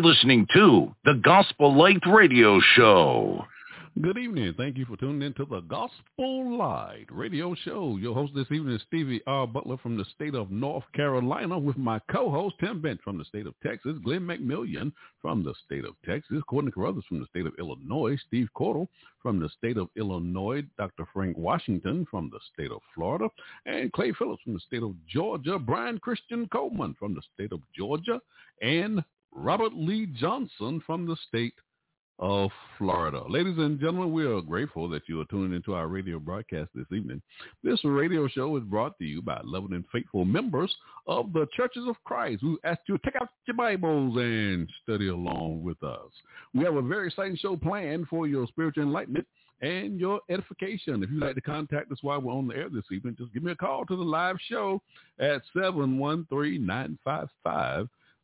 You're listening to the Gospel Light Radio Show. Good evening. Thank you for tuning in to the Gospel Light Radio Show. Your host this evening is Stevie R. Butler from the state of North Carolina with my co-host Tim Bench from the state of Texas, Glenn McMillian from the state of Texas, Courtney Carruthers from the state of Illinois, Steve Cordle from the state of Illinois, Dr. Frank Washington from the state of Florida, and Clay Phillips from the state of Georgia, Brian Christian Coleman from the state of Georgia, and Robert Lee Johnson from the state of Florida. Ladies and gentlemen, we are grateful that you are tuning into our radio broadcast this evening. This radio show is brought to you by loving and faithful members of the Churches of Christ who ask you to take out your Bibles and study along with us. We have a very exciting show planned for your spiritual enlightenment and your edification. If you'd like to contact us while we're on the air this evening, just give me a call to the live show at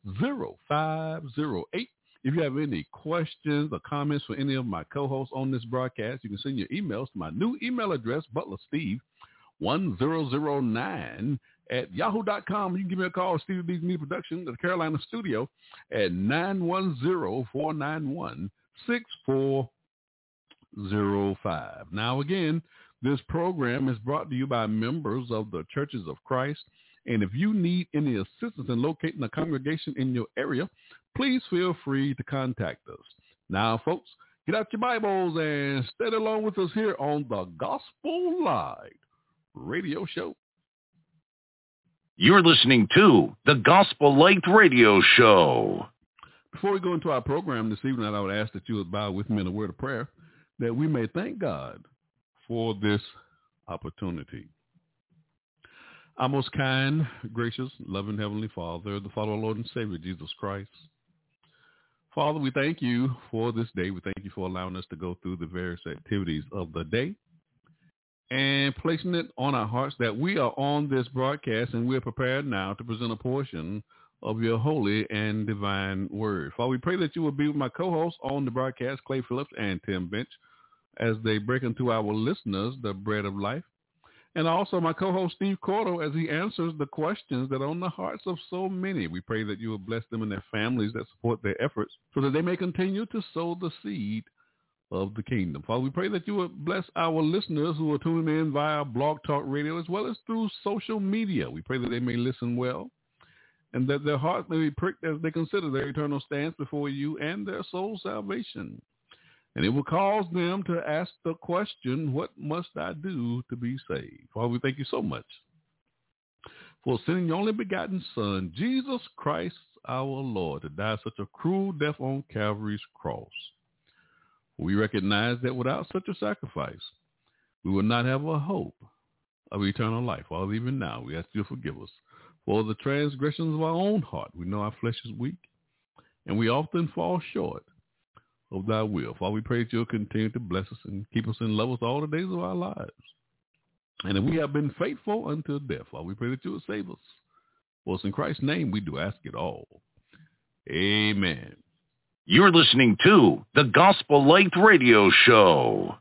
713-955-0508. If you have any questions or comments for any of my co-hosts on this broadcast, you can send your emails to my new email address, butlersteve1009 at yahoo.com. You can give me a call, Stevie B's Media Production at the Carolina studio at 910-491-6405. Now again, this program is brought to you by members of the Churches of Christ. And if you need any assistance in locating a congregation in your area, please feel free to contact us. Now, folks, get out your Bibles and study along with us here on the Gospel Light Radio Show. You're listening to the Gospel Light Radio Show. Before we go into our program this evening, I would ask that you would bow with me in a word of prayer that we may thank God for this opportunity. Our most kind, gracious, loving Heavenly Father, the Father, Lord and Savior, Jesus Christ. Father, we thank you for this day. We thank you for allowing us to go through the various activities of the day and placing it on our hearts that we are on this broadcast and we're prepared now to present a portion of your holy and divine word. Father, we pray that you will be with my co-hosts on the broadcast, Clay Phillips and Tim Bench, as they break into our listeners the bread of life. And also my co-host Steve Cordle as he answers the questions that are on the hearts of so many. We pray that you will bless them and their families that support their efforts so that they may continue to sow the seed of the kingdom. Father, we pray that you will bless our listeners who are tuning in via Blog Talk Radio as well as through social media. We pray that they may listen well and that their hearts may be pricked as they consider their eternal stance before you and their soul salvation. And it will cause them to ask the question, what must I do to be saved? Father, we thank you so much for sending your only begotten Son, Jesus Christ our Lord, to die such a cruel death on Calvary's cross. We recognize that without such a sacrifice, we will not have a hope of eternal life. Father, even now, we ask you to forgive us for the transgressions of our own heart. We know our flesh is weak, and we often fall short of thy will. Father, we pray that you'll continue to bless us and keep us in love us all the days of our lives. And if we have been faithful until death, Father, we pray that you will save us. For us in Christ's name we do ask it all. Amen. You're listening to the Gospel Light Radio Show.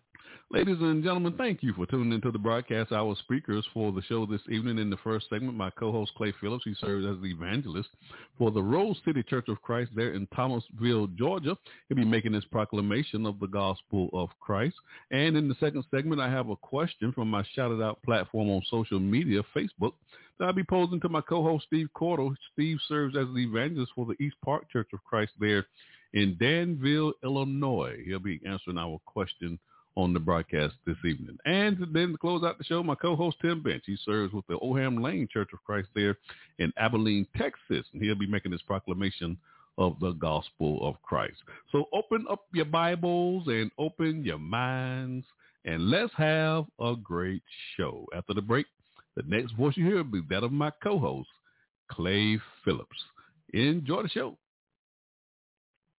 Ladies and gentlemen, thank you for tuning into the broadcast. Our speakers for the show this evening in the first segment, my co-host Clay Phillips, he serves as the evangelist for the Rose City Church of Christ there in Thomasville, Georgia. He'll be making his proclamation of the gospel of Christ. And in the second segment, I have a question from my shouted out platform on social media, Facebook, that I'll be posing to my co-host Steve Cordle. Steve serves as the evangelist for the East Park Church of Christ there in Danville, Illinois. He'll be answering our question on the broadcast this evening. And then to close out the show, my co-host Tim Bench. He serves with the Oldham Lane Church of Christ there in Abilene, Texas, and he'll be making his proclamation of the gospel of Christ. So open up your Bibles and open your minds, and let's have a great show. After the break, the next voice you hear will be that of my co-host, Clay Phillips. Enjoy the show.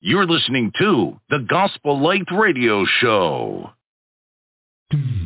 You're listening to the Gospel Light Radio Show. Doom.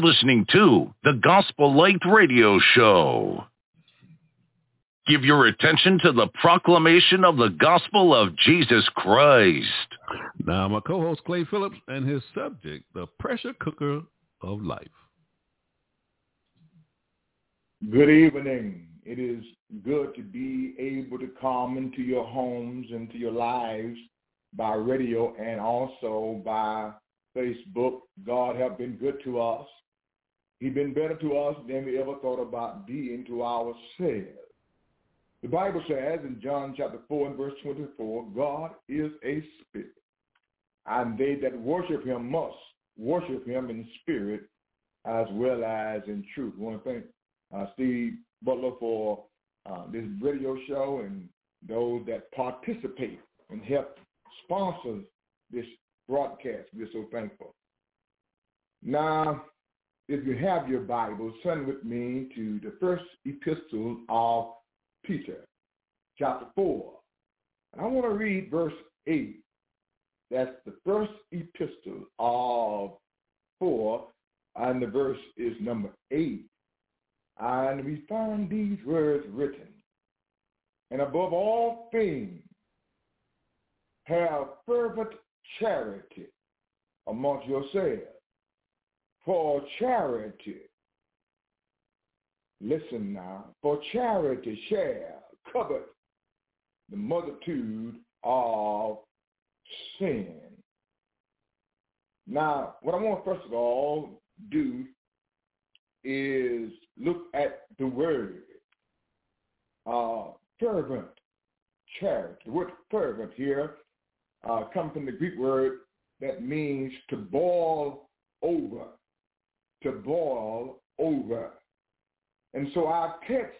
You're listening to the Gospel Light Radio Show. Give your attention to the proclamation of the gospel of Jesus Christ. Now, my co-host Clay Phillips and his subject, the pressure cooker of life. Good evening, It is good to be able to come into your homes, into your lives by radio and also by Facebook. God have been good to us. He's been better to us than we ever thought about being to ourselves. The Bible says in John chapter 4 and verse 24, God is a spirit, and they that worship him must worship him in spirit as well as in truth. I want to thank uh, Steve Butler for uh, this radio show and those that participate and help sponsor this broadcast. We're so thankful. Now, if you have your Bible, turn with me to the first epistle of Peter, chapter 4. And I want to read verse 8. That's the first epistle of 4, and the verse is number 8. And we find these words written. And above all things, have fervent charity amongst yourselves. For charity, listen now, for charity shall cover the multitude of sin. Now, what I want first of all do is look at the word uh, fervent charity. The word fervent here uh, comes from the Greek word that means to boil over, to boil over. And so our text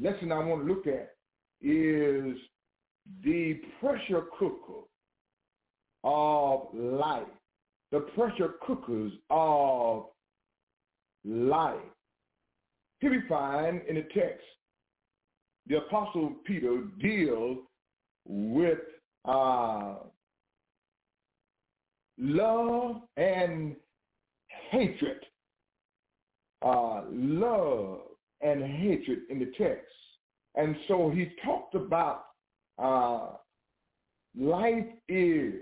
lesson I want to look at is the pressure cooker of life, the pressure cookers of life. Here we find in the text, the Apostle Peter deals with uh, love and hatred. Uh, love and hatred in the text. And so he talked about uh, life is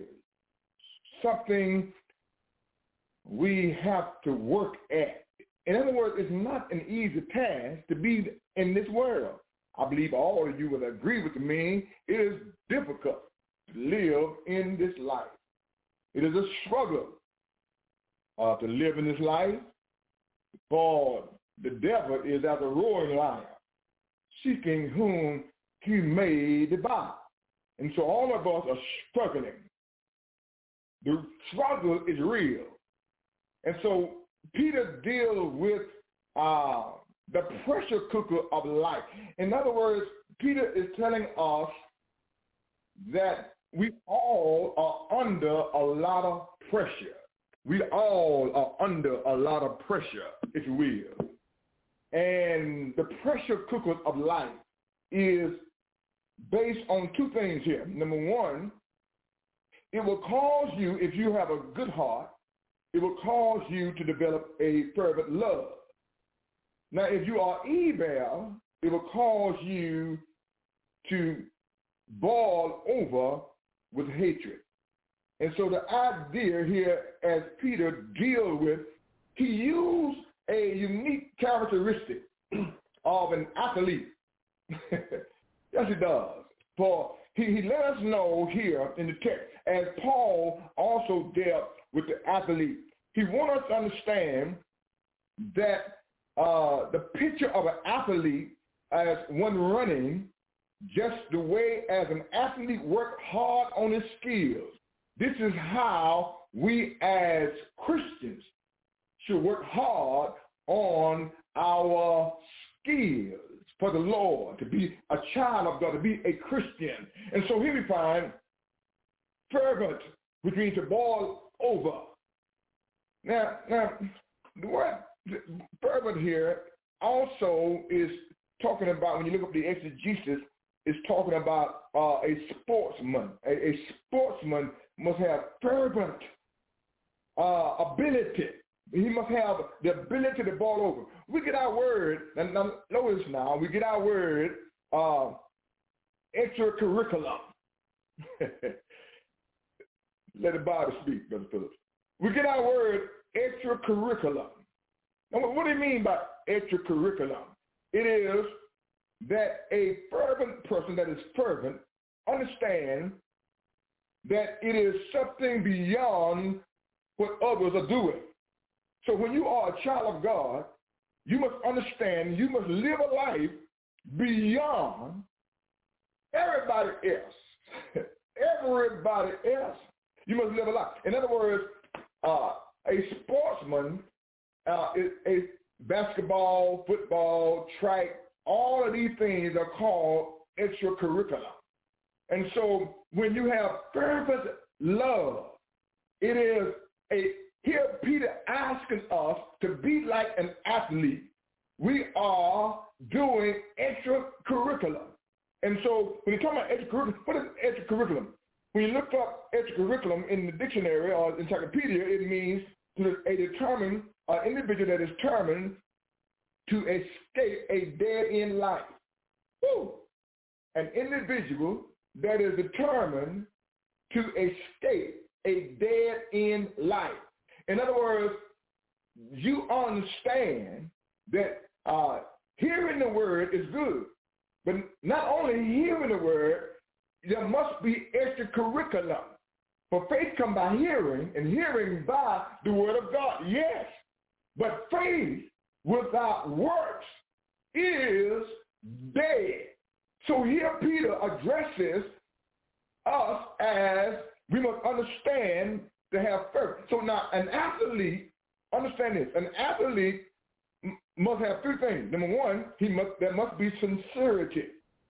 something we have to work at. In other words, it's not an easy task to be in this world. I believe all of you will agree with me. It is difficult to live in this life. It is a struggle uh, to live in this life. For the devil is as a roaring lion, seeking whom he may devour. And so all of us are struggling. The struggle is real. And so Peter deals with uh, the pressure cooker of life. In other words, Peter is telling us that we all are under a lot of pressure. We all are under a lot of pressure, if you will. And the pressure cooker of life is based on two things here. Number one, it will cause you, if you have a good heart, it will cause you to develop a fervent love. Now, if you are evil, it will cause you to boil over with hatred. And so the idea here, as Peter deals with, he used a unique characteristic of an athlete. yes, he does. For he, he let us know here in the text, as Paul also dealt with the athlete, he wants us to understand that uh, the picture of an athlete as one running just the way as an athlete works hard on his skills. This is how we as Christians should work hard on our skills for the Lord, to be a child of God, to be a Christian. And so here we find fervent, which means to boil over. Now, now, the word fervent here also is talking about, when you look up the exegesis, is talking about uh, a sportsman. A, a, sportsman must have fervent uh, ability. He must have the ability to ball over. We get our word, and notice now, we get our word uh, extracurriculum. Let the Bible speak, Brother Phillips. We get our word extracurriculum. Now, what do you mean by extracurriculum? It is that a fervent person that is fervent understand that it is something beyond what others are doing. So when you are a child of God, you must understand you must live a life beyond everybody else. everybody else. You must live a life. In other words, uh, a sportsman, uh, a basketball, football, track, all of these things are called extracurricular. And so when you have fervent love, it is a Peter asking us to be like an athlete. We are doing extracurricular. And so when you talk about extracurricular, what is extracurriculum? When you look up extracurriculum in the dictionary or encyclopedia, it means a determined uh, individual that is determined to escape a dead-end life. Woo! An individual that is determined to escape a dead-end life. In other words, you understand that uh, hearing the word is good, but not only hearing the word, there must be extracurriculum. For faith come by hearing, and hearing by the word of God. Yes, but faith without works is dead. So here Peter addresses us as we must understand to have faith. So now an athlete, understand this, an athlete must have three things. Number one, he must there must be sincerity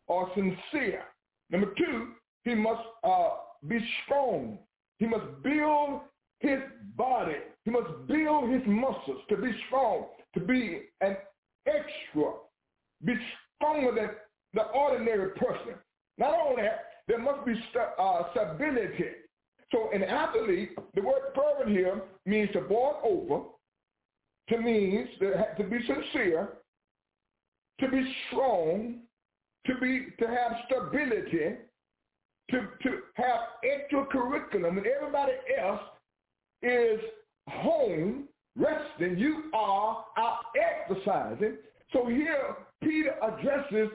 or sincere. Number two, he must uh, be strong. He must build his body. He must build his muscles to be strong, to be an extra, be stronger than the ordinary person. Not only that, there must be st- uh, stability. So an athlete, the word fervent here means to boil over, to means to, be sincere, to be strong, to be to have stability, to, to have extracurriculum, and everybody else is home resting. You are out exercising. So here Peter addresses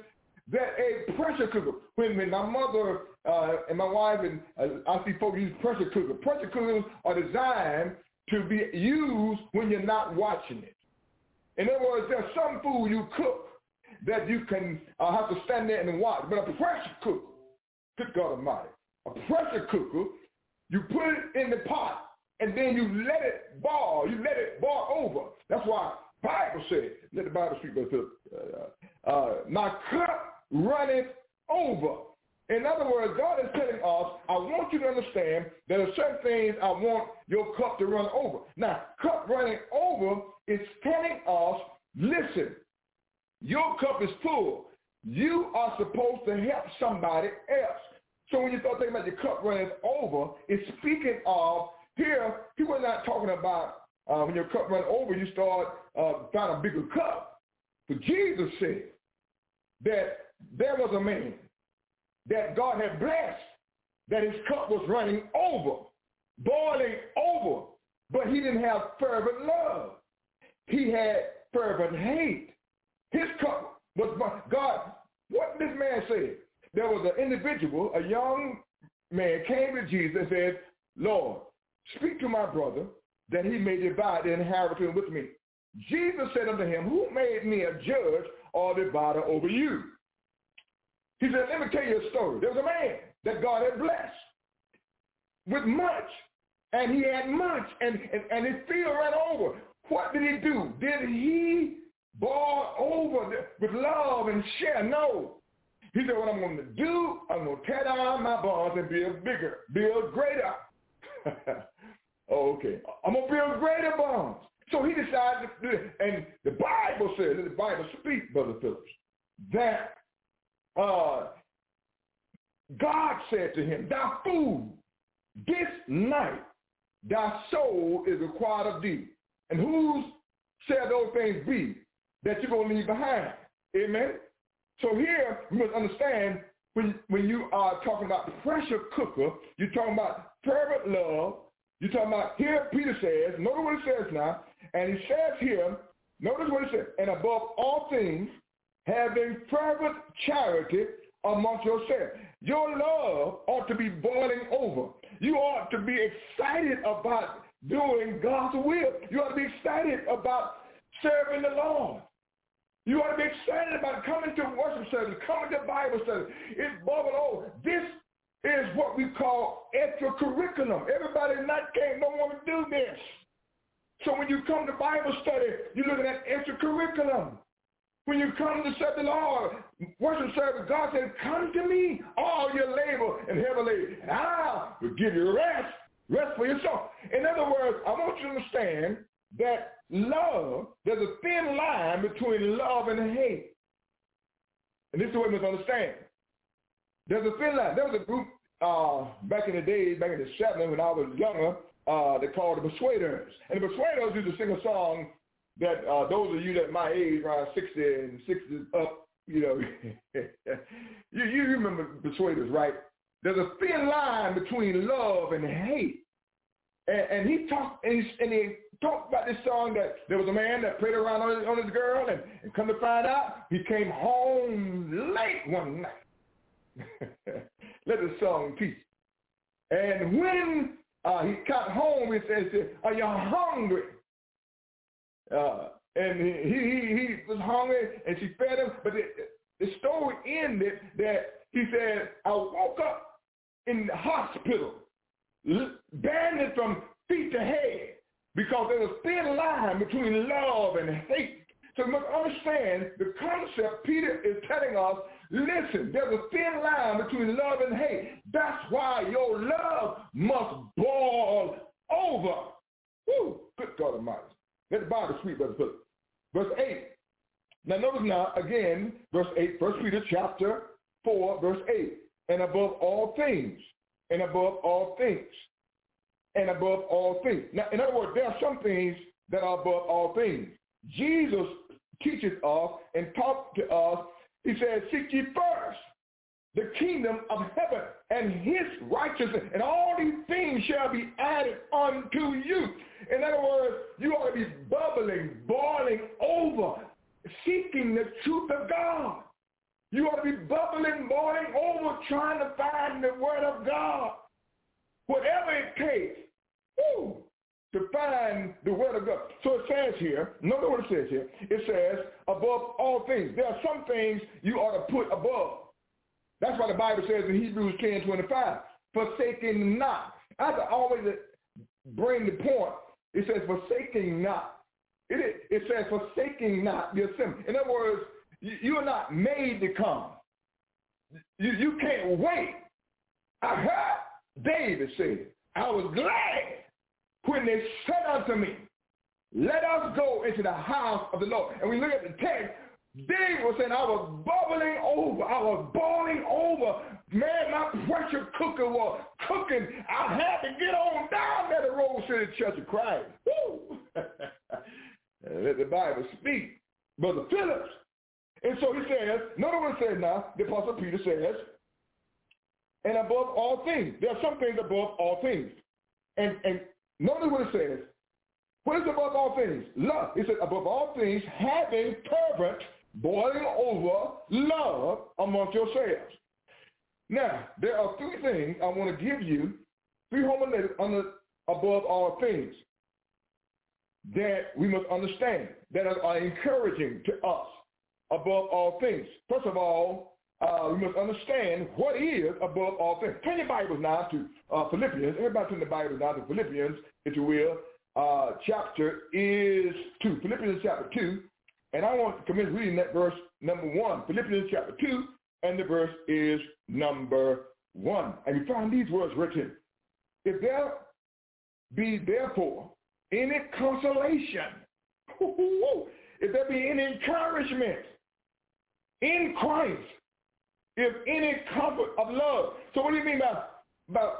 that a pressure cooker. When, when my mother uh, and my wife and uh, I see folks use pressure cookers. Pressure cookers are designed to be used when you're not watching it. In other words, there's some food you cook that you can uh, have to stand there and watch. But a pressure cooker, good God Almighty, a pressure cooker, you put it in the pot and then you let it boil. You let it boil over. That's why Bible said, let the Bible speak, Philip. Uh, uh, my cup runneth over. In other words, God is telling us, I want you to understand that there are certain things I want your cup to run over. Now, cup running over is telling us, listen, your cup is full. You are supposed to help somebody else. So when you start thinking about your cup running over, it's speaking of here, he was not talking about uh, when your cup run over, you start uh, find a bigger cup. But Jesus said that there was a man that God had blessed, that his cup was running over, boiling over, but he didn't have fervent love. He had fervent hate. His cup was God. What did this man say? There was an individual, a young man, came to Jesus and said, Lord, speak to my brother that he may divide the inheritance with me. Jesus said unto him, who made me a judge or divider over you? He said, let me tell you a story. There was a man that God had blessed with much, and he had much, and, and, and his field ran over. What did he do? Did he boil over with love and share? No. He said, what I'm going to do, I'm going to tear down my barns and build bigger, build greater. okay. I'm going to build greater barns. So he decided to. And the Bible says, the Bible speaks, Brother Phillips, that uh, God said to him, thy food this night, thy soul is required of thee. And whose shall those things be that you're going to leave behind? Amen? So here, you must understand when, when you are talking about the pressure cooker, you're talking about fervent love. You're talking about, here Peter says, notice what it says now, and he says here, notice what it says, and above all things, having fervent charity amongst yourselves. Your love ought to be boiling over. You ought to be excited about doing God's will. You ought to be excited about serving the Lord. You ought to be excited about coming to worship service, coming to Bible study. It's bubble over. This is what we call extracurriculum. Everybody not can't don't want to do this. So when you come to Bible study, you're looking at extracurriculum. When you come to serve the Lord, worship service, God said, come to me, all your labor and heavy labor, and I will give you rest, rest for your soul. In other words, I want you to understand that love, there's a thin line between love and hate. And this is what we must understand. There's a thin line. There was a group uh, back in the days, back in the 70s when I was younger, uh, they called the Persuaders. And the Persuaders used to sing a song that uh, those of you that my age, around 60 and 60 up, you know, you, you remember Persuaders, right? There's a thin line between love and hate. And, and he talked, and he, and he talked about this song that there was a man that played around on his, on his girl, and, and come to find out, he came home late one night. Let the song teach. And when uh, he got home, he says, are you hungry? Uh, and he, he, he was hungry, and she fed him. But the, the story ended that he said, I woke up in the hospital, banded from feet to head, because there was a thin line between love and hate. So you must understand the concept Peter is telling us, listen, there's a thin line between love and hate. That's why your love must boil over. Woo, good God Almighty. Let the Bible speak, Brother Philip. Verse 8. Now notice now, again, verse 8, 1 Peter chapter 4, verse 8. And above all things, and above all things, and above all things. Now, in other words, there are some things that are above all things. Jesus teaches us and talks to us. He says, seek ye first the kingdom of heaven and his righteousness, and all these things shall be added unto you. In other words, you ought to be bubbling, boiling over, seeking the truth of God. You ought to be bubbling, boiling over, trying to find the word of God. Whatever it takes, woo, to find the word of God. So it says here, notice what it says here. It says, above all things. There are some things you ought to put above. That's why the Bible says in Hebrews 10, 25, forsaking not. I have to always bring the point. It says forsaking not. It, it says forsaking not the assembly. In other words, you, you are not made to come. You, you can't wait. I heard David say, I was glad when they said unto me, let us go into the house of the Lord. And we look at the text, David was saying, I was bubbling over. I was boiling over. Man, my pressure cooker was cooking. I had to get on down there to Rose City Church of Christ. Woo! Let the Bible speak. Brother Phillips. And so he says, what it says now, the Apostle Peter says, and above all things. There are some things above all things. And, and notice what it says. What is above all things? Love. He said, above all things, having fervent boiling over love amongst yourselves. Now, there are three things I want to give you, three homiletics under, above all things that we must understand, that are encouraging to us above all things. First of all, uh, we must understand what is above all things. Turn your Bibles now to uh, Philippians. Everybody turn the Bibles now to Philippians, if you will. Uh, chapter is 2. Philippians chapter 2. And I want to commence reading that verse number one, Philippians chapter 2, and the verse is number 1. And you find these words written. If there be therefore any consolation, if there be any encouragement in Christ, if any comfort of love. So what do you mean by, by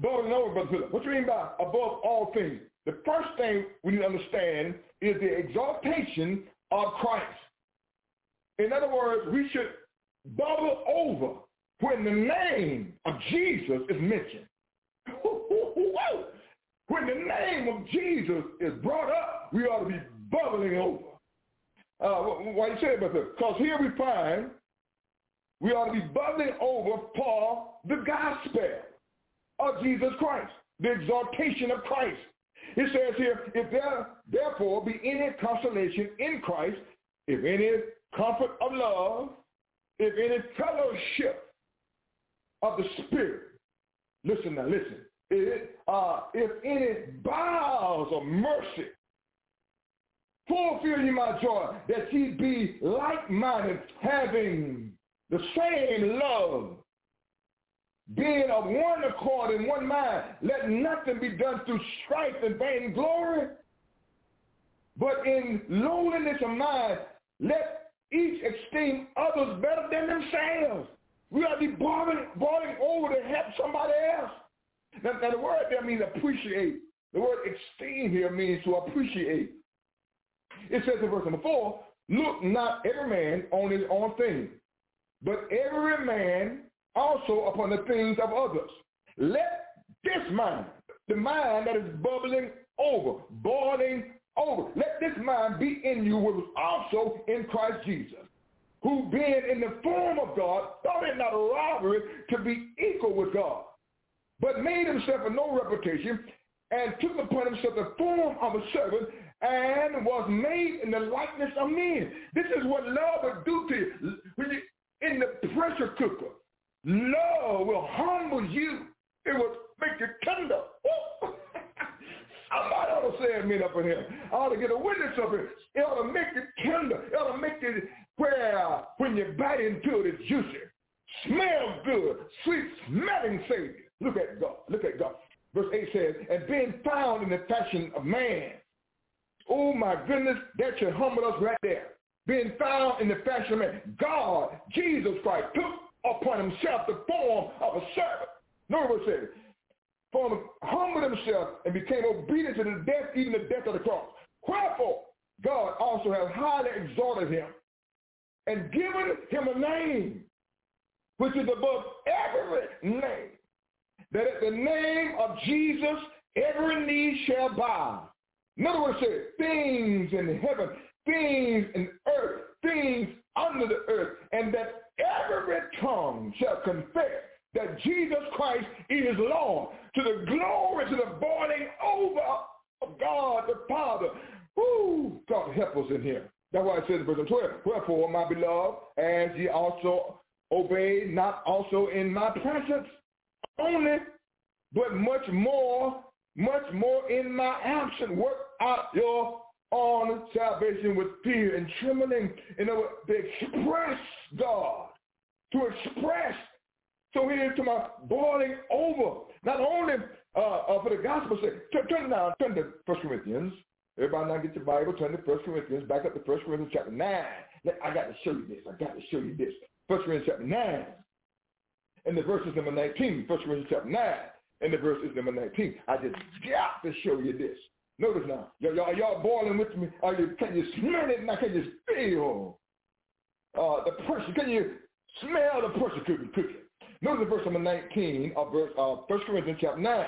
bubbling over, Brother Philip? What do you mean by above all things? The first thing we need to understand is the exaltation of Christ. In other words, we should bubble over when the name of Jesus is mentioned. when the name of Jesus is brought up, we ought to be bubbling over. Uh, why you say about this? Because here we find we ought to be bubbling over for the gospel of Jesus Christ, the exaltation of Christ. It says here, if there therefore be any consolation in Christ, if any comfort of love, if any fellowship of the Spirit, listen now, listen. It, uh, if any bowels of mercy, fulfill ye my joy, that ye be like-minded, having the same love, being of one accord in one mind, let nothing be done through strife and vain glory, but in lowliness of mind, let each esteem others better than themselves. We ought to be boiling, boiling over to help somebody else. Now, now the word there means appreciate. The word esteem here means to appreciate. It says in verse number four, look not every man on his own thing, but every man also upon the things of others. Let this mind, the mind that is bubbling over, boiling over, let this mind be in you which was also in Christ Jesus, who being in the form of God, thought it not a robbery to be equal with God, but made himself of no reputation, and took upon himself the form of a servant, and was made in the likeness of men. This is what love would do to you. In the pressure cooker, love will humble you. It will make you tender. Oh. Somebody ought to say amen up in here. I ought to get a witness of it. It ought to make it tender. It ought to make it where when you bite into it, it's juicy. Smells good. Sweet smelling Savior. Look at God. Look at God. Verse 8 says, and being found in the fashion of man. Oh my goodness, that should humble us right there. Being found in the fashion of man. God, Jesus Christ, took upon himself the form of a servant. Notice what it humbled himself and became obedient to the death, even the death of the cross. Wherefore, God also has highly exalted him and given him a name which is above every name, that at the name of Jesus every knee shall bow. In other words, say, things in heaven, things in earth, things under the earth, and that every tongue shall confess that Jesus Christ is Lord to the glory, to the boiling over of God the Father. Woo! God help us in here. That's why it says in verse 12, Wherefore, my beloved, as ye also obey, not also in my presence only, but much more, much more in my absence. Work out your own salvation with fear and trembling. In words, to express God, to express. So here to my boiling over. Not only uh, uh, for the gospel sake. Turn, turn now, turn to 1 Corinthians. Everybody now get your Bible, turn to 1 Corinthians, back up to 1 Corinthians chapter 9. I got to show you this. I got to show you this. 1 Corinthians chapter 9. And the verse is number 19. 1 Corinthians chapter 9. And the verse is number 19. I just got to show you this. Notice now. Y'all, y'all, y'all boiling with me. Are you, can you smell it now? Can you feel uh, the pressure? Can you smell the pressure cooking? Notice verse number 19 of verse, uh, 1 Corinthians chapter 9.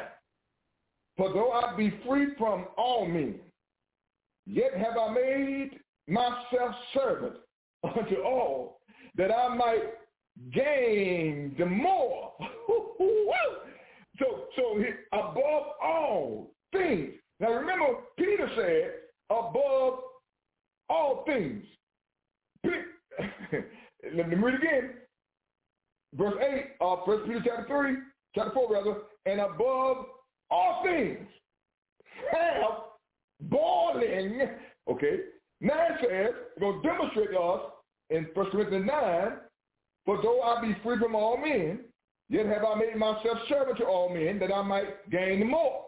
For though I be free from all men, yet have I made myself servant unto all, that I might gain the more. so, so above all things. Now remember, Peter said, above all things. Let me read again verse 8 uh, of 1 Peter chapter 3, chapter 4 rather, and above all things have boiling, okay, now it says, it's going to demonstrate to us in 1 Corinthians 9, for though I be free from all men, yet have I made myself servant to all men, that I might gain the more.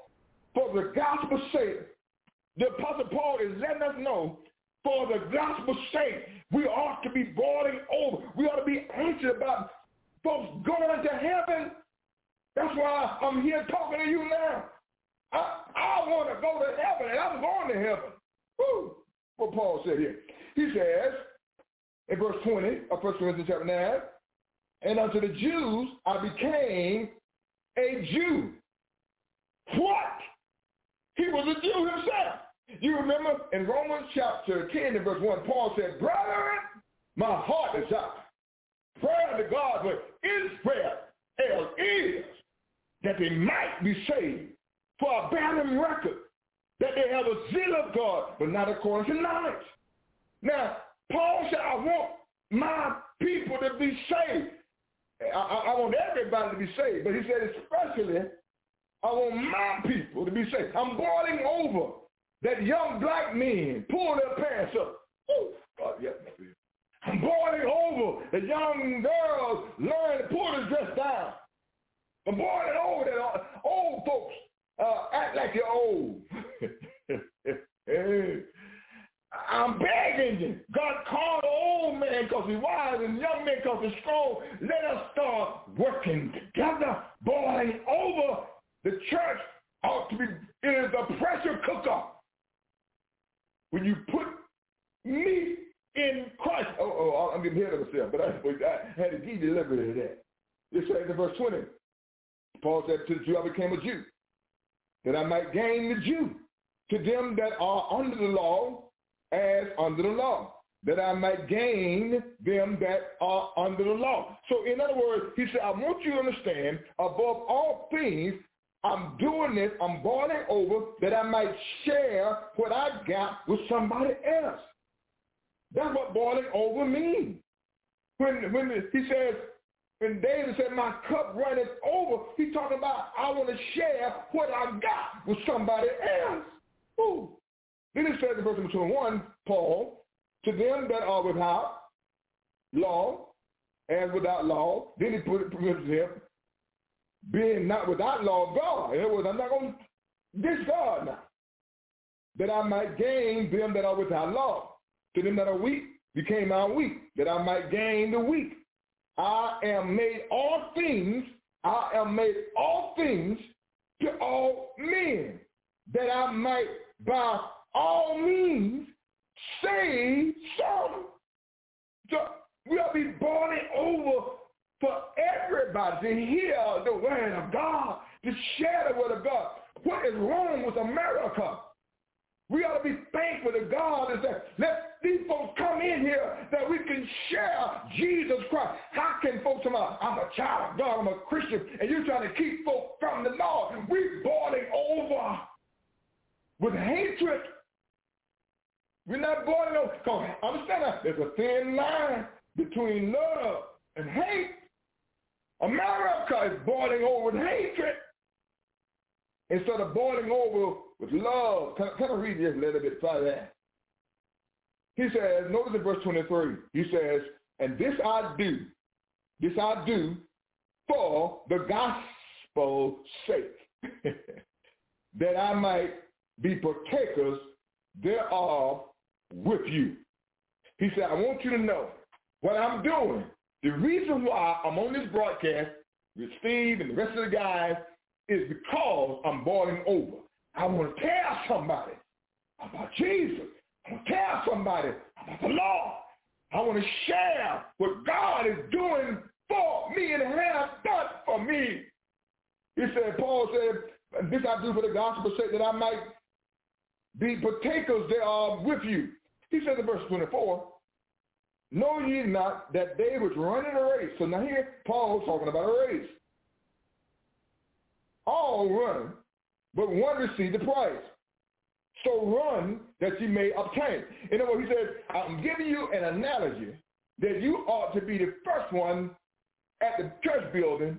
For the gospel's sake, the Apostle Paul is letting us know, for the gospel's sake, we ought to be boiling over. We ought to be anxious about folks going to heaven. That's why I'm here talking to you now. I, I want to go to heaven, and I'm going to heaven. Woo! What Paul said here. He says, in verse 20 of 1 Corinthians chapter 9, and unto the Jews I became a Jew. What? He was a Jew himself. you remember in Romans chapter 10 and verse 1, Paul said, Brethren, my heart is out. Prayer to God, but Israel is that they might be saved. For a bear them record that they have a zeal of God, but not according to knowledge. Now, Paul said, I want my people to be saved. I, I, I want everybody to be saved, but he said especially, I want my people to be saved. I'm boiling over that young black men pull their pants up. Oh, God, yes, my I'm boiling over that young girls learn to pull their dress down. I'm boiling over that old folks uh, act like you're old. I'm begging you. God called the old man because he's wise and young man because he's strong. Let us start working together, boiling over. The church ought to be, it is a pressure cooker. When you put meat in Christ, oh, oh, oh I'm getting ahead of myself, but I, I had to you liberty to that. It says in verse 20, Paul said to the Jew, I became a Jew, that I might gain the Jew. To them that are under the law, as under the law, that I might gain them that are under the law. So in other words, he said, I want you to understand, above all things, I'm doing this, I'm boiling over, that I might share what I got with somebody else. That's what boiling over means. When, when he says, when David said, my cup runneth over, he's talking about, I want to share what I got with somebody else. Ooh. Then it says in verse 21, Paul, to them that are without law and without law, then he put it him, being not without law of God. In other words, I'm not going to discard now. That I might gain them that are without law. To them that are weak became I weak, that I might gain the weak. I am made all things, I am made all things to all men, that I might by all means save some. So we'll be boiling over for everybody to hear the word of God, to share the word of God. What is wrong with America? We ought to be thankful to God and say, let these folks come in here that we can share Jesus Christ. How can folks come out? I'm a child of God, I'm a Christian, and you're trying to keep folks from the Lord. We're boiling over with hatred. We're not boiling over. Because understand that there's a thin line between love and hate. America is boiling over with hatred instead of boiling over with love. Can, can I read this a little bit further? He says, notice in verse 23, he says, and this I do, this I do for the gospel's sake, that I might be partakers thereof with you. He said, I want you to know what I'm doing. The reason why I'm on this broadcast with Steve and the rest of the guys is because I'm boiling over. I want to tell somebody about Jesus. I want to tell somebody about the Lord. I want to share what God is doing for me and has done for me. He said, Paul said, this I do for the gospel's sake that I might be partakers thereof with you. He said in verse 24, Know ye not that they which run in a race. So now here Paul's talking about a race. All run, but one receive the prize. So run that you may obtain. In other words, he says, I'm giving you an analogy that you ought to be the first one at the church building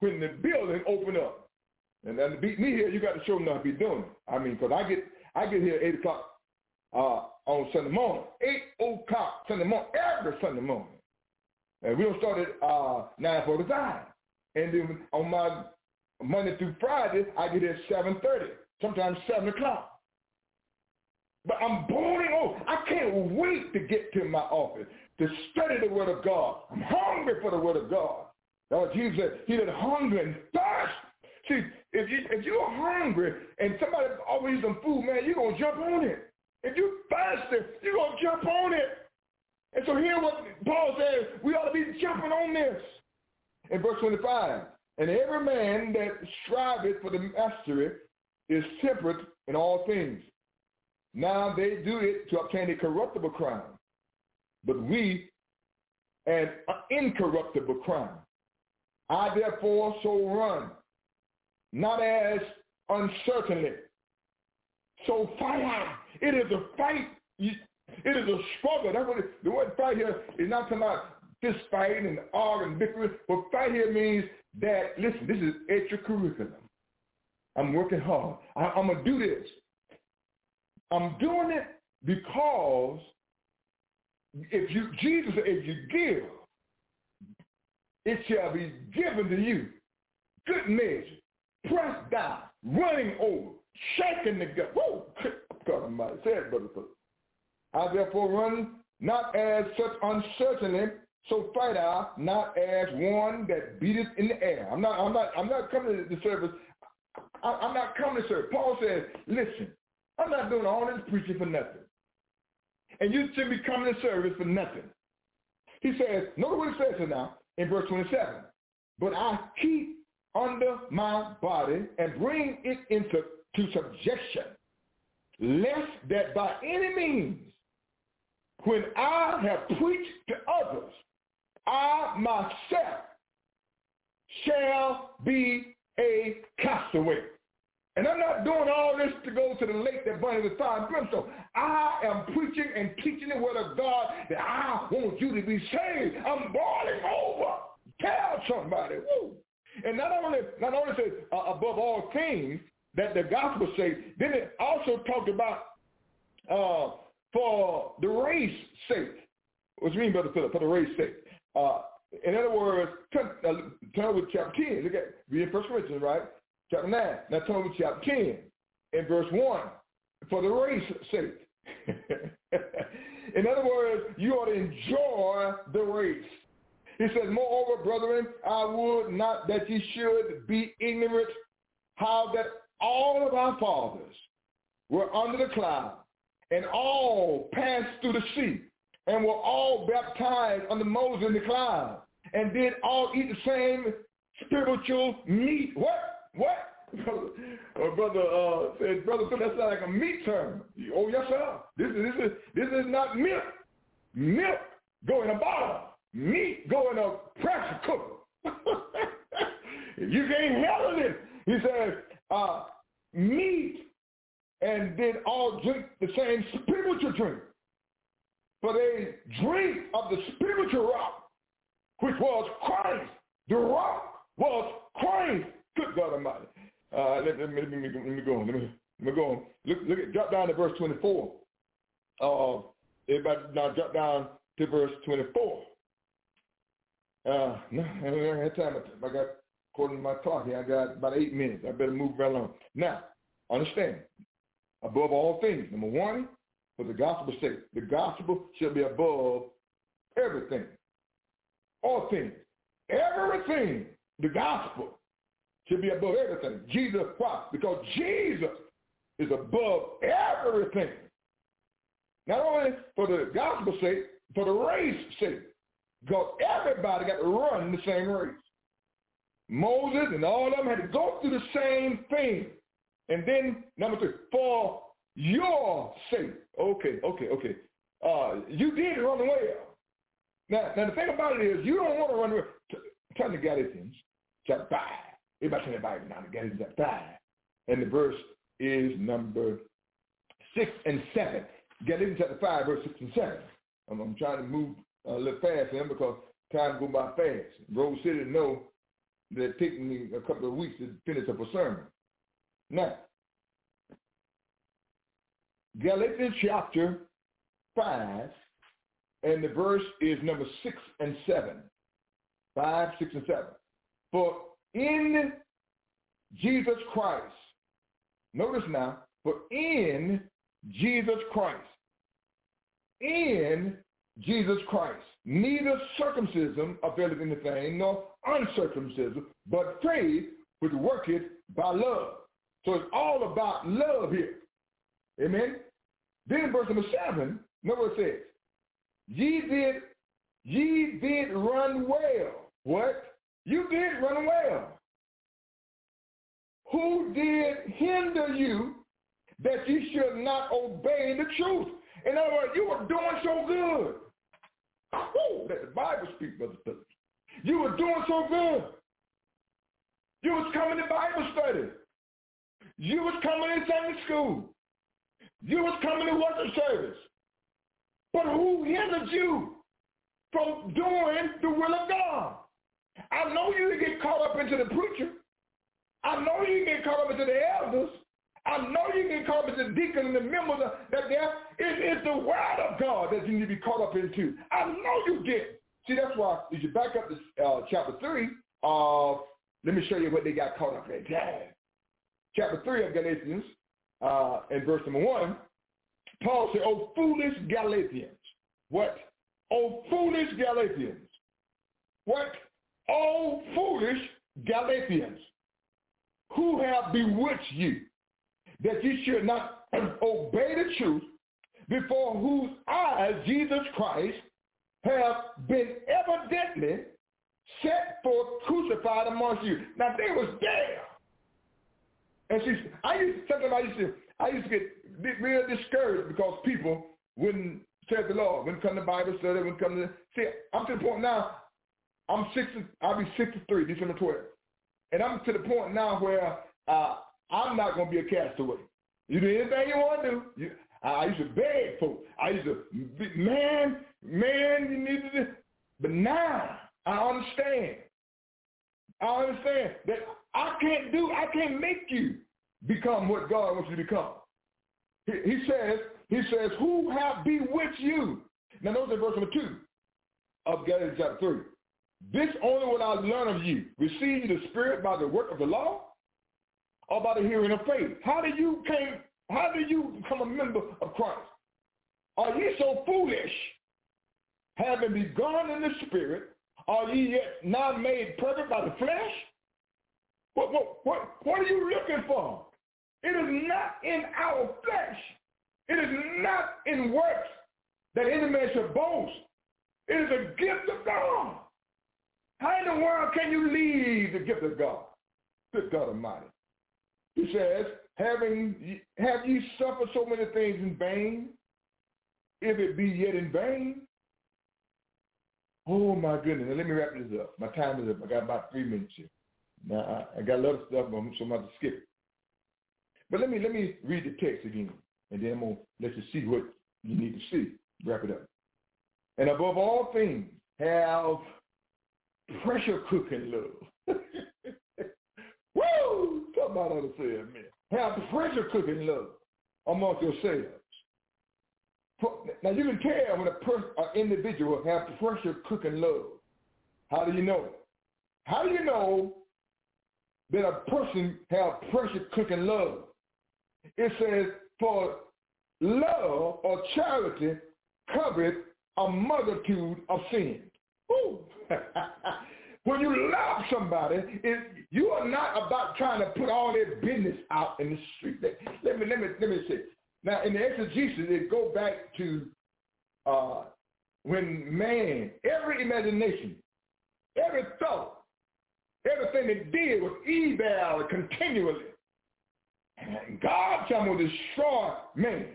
when the building open up. And then to beat me here, you got to show enough to be doing it. I mean, because I get I get here at 8 o'clock uh, on Sunday morning. 8 o'clock Sunday morning, every Sunday morning. And we don't start at uh, 9.45. And then on my Monday through Friday, I get at 7.30, sometimes 7 o'clock. But I'm boiling over. I can't wait to get to my office to study the Word of God. I'm hungry for the Word of God. What Jesus said. He that hunger and thirst. See, if, you, if you're hungry and somebody offers you some food, man, you're going to jump on it. If you're thirsty, you're going to jump on it. And so here what Paul says, we ought to be jumping on this. In verse 25, and every man that striveth for the mastery is temperate in all things. Now they do it to obtain a corruptible crown, but we an incorruptible crown. I therefore so run, not as uncertainly. So fight. It is a fight. It is a struggle. That's what it, the word fight here is not talking about fist fighting and arguing, bickering. But fight here means that, listen, this is extracurriculum. I'm working hard. I, I'm going to do this. I'm doing it because if you, Jesus if you give, it shall be given to you. Good measure, pressed down, running over, shaking the gut. God Almighty, say it, brother. I therefore run not as such uncertainly, so fight I not as one that beateth in the air. I'm not. I'm not. I'm not coming to the service. I, I'm not coming to serve. Paul says, "Listen, I'm not doing all this preaching for nothing, and you should be coming to service for nothing." He says, notice what it says here now in verse 27. But I keep under my body and bring it into to subjection, lest that by any means, when I have preached to others, I myself shall be a castaway. And I'm not doing all this to go to the lake that burneth with fire and brimstone. I am preaching and teaching the word of God that I want you to be saved. I'm boiling over. Tell somebody. Woo. And not only not only says uh, above all things that the gospel says, then it also talked about uh, for the race sake. What do you mean, Brother Philip? For the race sake. Uh, in other words, turn, uh, turn with chapter 10. Look at, read First Corinthians, right? chapter 9. Now turn over chapter 10 in verse 1 for the race sake. in other words, you ought to enjoy the race. He says, moreover, brethren, I would not that ye should be ignorant how that all of our fathers were under the cloud and all passed through the sea and were all baptized under Moses in the cloud and did all eat the same spiritual meat. What? What? uh, brother uh, said, brother, that's not like a meat term. Oh yes, sir. This is this is this is not milk. Milk go in a bottle. Meat go in a pressure cooker. you can't handle it. He said, uh, meat and then all drink the same spiritual drink. For they drink of the spiritual rock, which was Christ. The rock was Christ. Good God Almighty. Uh, let, let, me, let, me, let me go on. Let me, let me go on. Look, look at, drop down to verse 24. Uh, everybody now drop down to verse 24. Uh, no, I don't have time. I got, according to my clock here, I got about eight minutes. I better move right along. Now, understand, above all things, number one, for the gospel's sake, the gospel shall be above everything. All things. Everything, the gospel should be above everything. Jesus, why? Because Jesus is above everything. Not only for the gospel's sake, for the race sake. Because everybody got to run the same race. Moses and all of them had to go through the same thing. And then, number three, for your sake. Okay, okay, okay. Uh, you did run well. Now, now the thing about it is, you don't want to run away. Turn to Galatians chapter 5. Everybody turn their Bible now to Galatians chapter 5. And the verse is number 6 and 7. Galatians chapter 5, verse 6 and 7. I'm, I'm trying to move a little fast here because time go by fast. Rose City know that taking me a couple of weeks to finish up a sermon. Now, Galatians chapter 5, and the verse is number 6 and 7. 5, 6, and 7. For in Jesus Christ, notice now, for in Jesus Christ, in Jesus Christ, neither circumcision availeth anything, nor uncircumcision, but faith which worketh by love. So it's all about love here. Amen. Then verse number seven, notice what it says. Ye did, ye did run well. What? You did run well. Who did hinder you that you should not obey the truth. In other words, you were doing so good. Woo, let the Bible speak, Brother Phillips. You were doing so good. You was coming to Bible study. You was coming to Sunday school. You was coming to worship service. But who hindered you from doing the will of God? I know you get caught up into the preacher. I know you get caught up into the elders. I know you get call into the deacon and the members of that there. It is the word of God that you need to be caught up into. I know you get. See, that's why if you back up to uh, chapter 3 of, let me show you what they got caught up in. Chapter 3 of Galatians, uh, in verse number 1, Paul said, Oh, foolish Galatians. What? Oh, foolish Galatians. What? Oh, foolish Galatians, who have bewitched you, that you should not obey the truth, before whose eyes Jesus Christ have been evidently set forth crucified amongst you. Now they was there. And see, I used to, sometimes I used to, I used to get real discouraged because people wouldn't serve the Lord, wouldn't come to Bible study, wouldn't come to, see, I'm to the point now, I'm 60, I'll be 63, December 12th. And I'm to the point now where uh, I'm not going to be a castaway. You do anything you want to do. You, I used to beg folks. I used to, man, man, you need to do. But now I understand. I understand that I can't do, I can't make you become what God wants you to become. He, he says, he says, who have be bewitched you? Now notice verse number two of Galatians chapter 3. This only will I learn of you. Receive the Spirit by the work of the law or by the hearing of faith. How do you came, how do you become a member of Christ? Are ye so foolish? Having begun in the Spirit, are ye yet not made perfect by the flesh? What, what, what, what are you looking for? It is not in our flesh. It is not in works that any man should boast. It is a gift of God. How in the world can you leave the gift of God? Good God Almighty. He says, having have ye suffered so many things in vain, if it be yet in vain? Oh my goodness. Now let me wrap this up. My time is up. I got about three minutes here. Now I, I got a lot of stuff, but I'm so much to skip it. But let me let me read the text again, and then I'm gonna let you see what you need to see. Wrap it up. And above all things, have pressure cooking love. Woo! To say it, man. Have pressure cooking love amongst yourselves. Now you can tell when a person, an individual have pressure cooking love. How do you know? How do you know that a person have pressure cooking love? It says, for love or charity covered a multitude of sins. when you love somebody, it, you are not about trying to put all their business out in the street. Let me let me let me say. Now in the exegesis, it go back to uh, when man, every imagination, every thought, everything they did was evil continually. And God tell me to destroy man.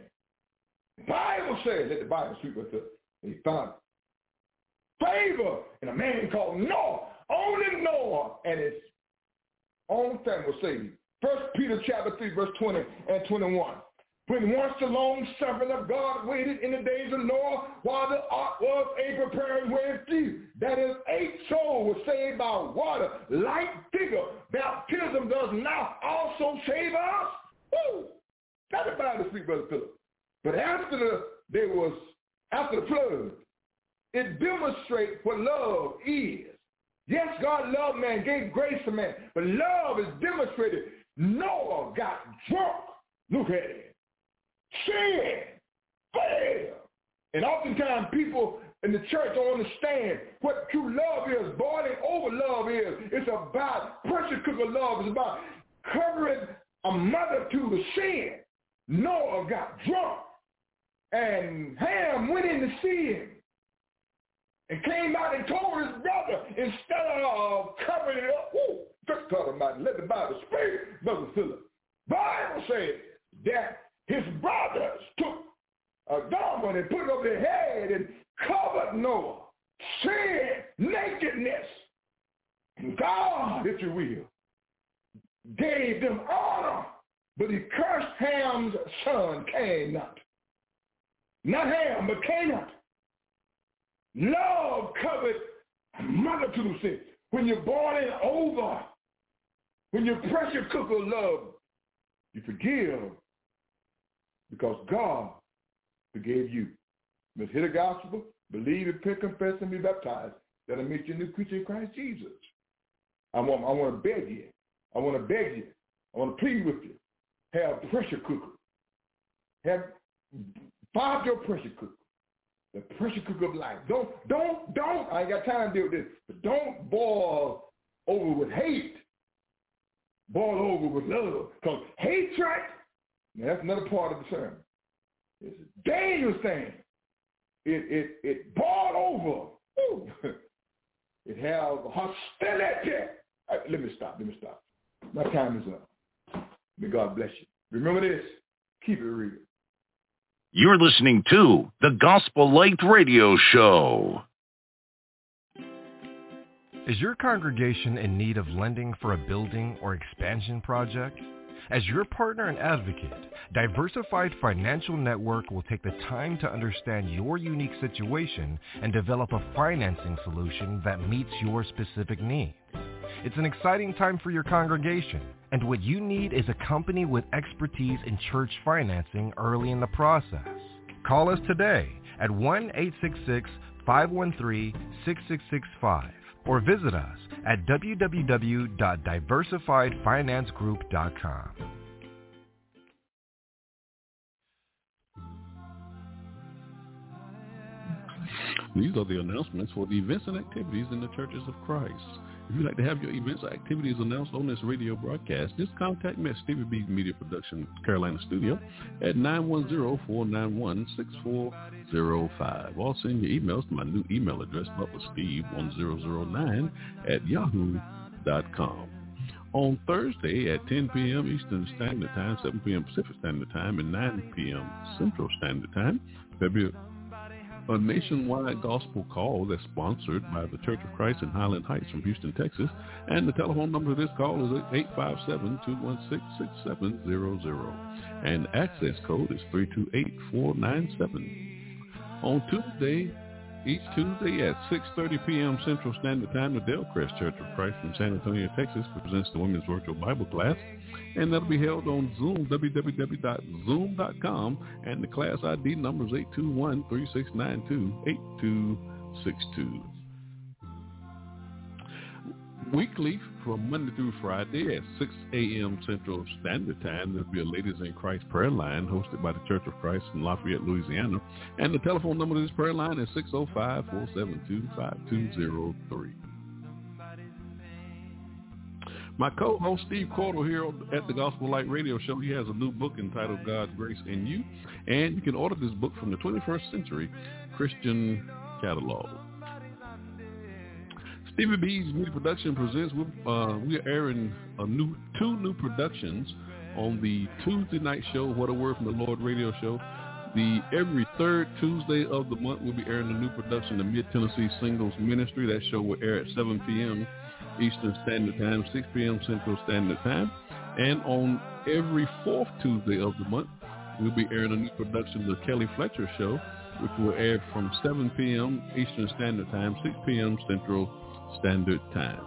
The Bible says, let the Bible speak with us. He found favor in a man called Noah. Only Noah and his own family saved. First Peter chapter 3, verse 20 and 21. When once the long suffering of God waited in the days of Noah while the ark was a preparing way of few. That is, eight souls were saved by water. Like figure, baptism does now also save us. Woo! That's the Bible speak, Brother Philip. But after the there was after the flood, it demonstrates what love is. Yes, God loved man, gave grace to man, but love is demonstrated. Noah got drunk. Look at it. Sin. Fail. And oftentimes people in the church don't understand what true love is. Boiling over love is. It's about pressure cooker love. It's about covering a multitude of sin. Noah got drunk. And Ham went in to see him and came out and told his brother instead of covering it up. Woo, just talking about let the Bible speak, Brother Philip. Bible says that covered and put it over their head and covered Noah. Sin, nakedness. And God, if you will, gave them honor, but he cursed Ham's son, Canaan. Not Ham, but Canaan. Love covered multitude of sins. When you're born in over, when your pressure cooker love, you forgive because God forgave you. Must hear the gospel, believe, and repent, confess, and be baptized. That'll make you a new creature in Christ Jesus. I want, I want to beg you. I want to beg you. I want to plead with you. Have pressure cooker. Have fire your pressure cooker. The pressure cooker of life. Don't, don't, don't. I ain't got time to deal with this. But don't boil over with hate. Boil over with love. Because hatred, that's another part of the sermon. It's a dangerous thing. It it it boiled over. It has hostility. Right, let me stop. Let me stop. My time is up. May God bless you. Remember this. Keep it real. You're listening to the Gospel Light Radio Show. Is your congregation in need of lending for a building or expansion project? As your partner and advocate, Diversified Financial Network will take the time to understand your unique situation and develop a financing solution that meets your specific needs. It's an exciting time for your congregation, and what you need is a company with expertise in church financing early in the process. Call us today at 1-866-513-6665 or visit us at www.diversifiedfinancegroup.com. These are the announcements for the events and activities in the churches of Christ. If you'd like to have your events or activities announced on this radio broadcast, just contact me at Stevie B's Media Production Carolina Studio at 910-491-6405. Or send your emails to my new email address, butlersteve1009 at yahoo.com. On Thursday at 10 p.m. Eastern Standard Time, 7 p.m. Pacific Standard Time, and 9 p.m. Central Standard Time, February a nationwide gospel call that's sponsored by the Church of Christ in Highland Heights from Houston, Texas. And the telephone number of this call is 857-216-6700. And access code is 328497. On Tuesday, each Tuesday at 6.30 p.m. Central Standard Time, the Dellcrest Church of Christ in San Antonio, Texas presents the Women's Virtual Bible Class and that'll be held on Zoom, www.zoom.com, and the class ID number is 821-3692-8262. Weekly from Monday through Friday at 6 a.m. Central Standard Time, there'll be a Ladies in Christ prayer line hosted by the Church of Christ in Lafayette, Louisiana. And the telephone number to this prayer line is 605-472-5203. My co-host Steve Cordle here at the Gospel Light Radio Show, he has a new book entitled God's Grace in You, and you can order this book from the 21st Century Christian Catalog. Stevie B's Media Production presents, uh, we are airing a new two new productions on the Tuesday night show, What a Word from the Lord radio show. The every third Tuesday of the month, we'll be airing a new production, the Mid-Tennessee Singles Ministry. That show will air at 7 p.m. Eastern Standard Time, 6 p.m. Central Standard Time. And on every fourth Tuesday of the month, we'll be airing a new production of the Kelly Fletcher Show, which will air from 7 p.m. Eastern Standard Time, 6 p.m. Central Standard Time.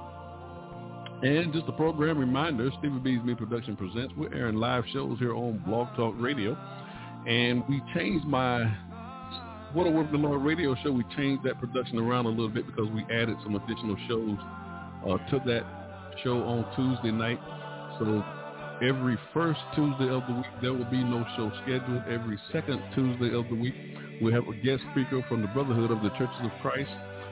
And just a program reminder, Stevie B's Me Production Presents. We're airing live shows here on Blog Talk Radio. And we changed my What a Work the Lord radio show. We changed that production around a little bit because we added some additional shows uh, to that show on Tuesday night. So every first Tuesday of the week, there will be no show scheduled. Every second Tuesday of the week, we have a guest speaker from the Brotherhood of the Churches of Christ.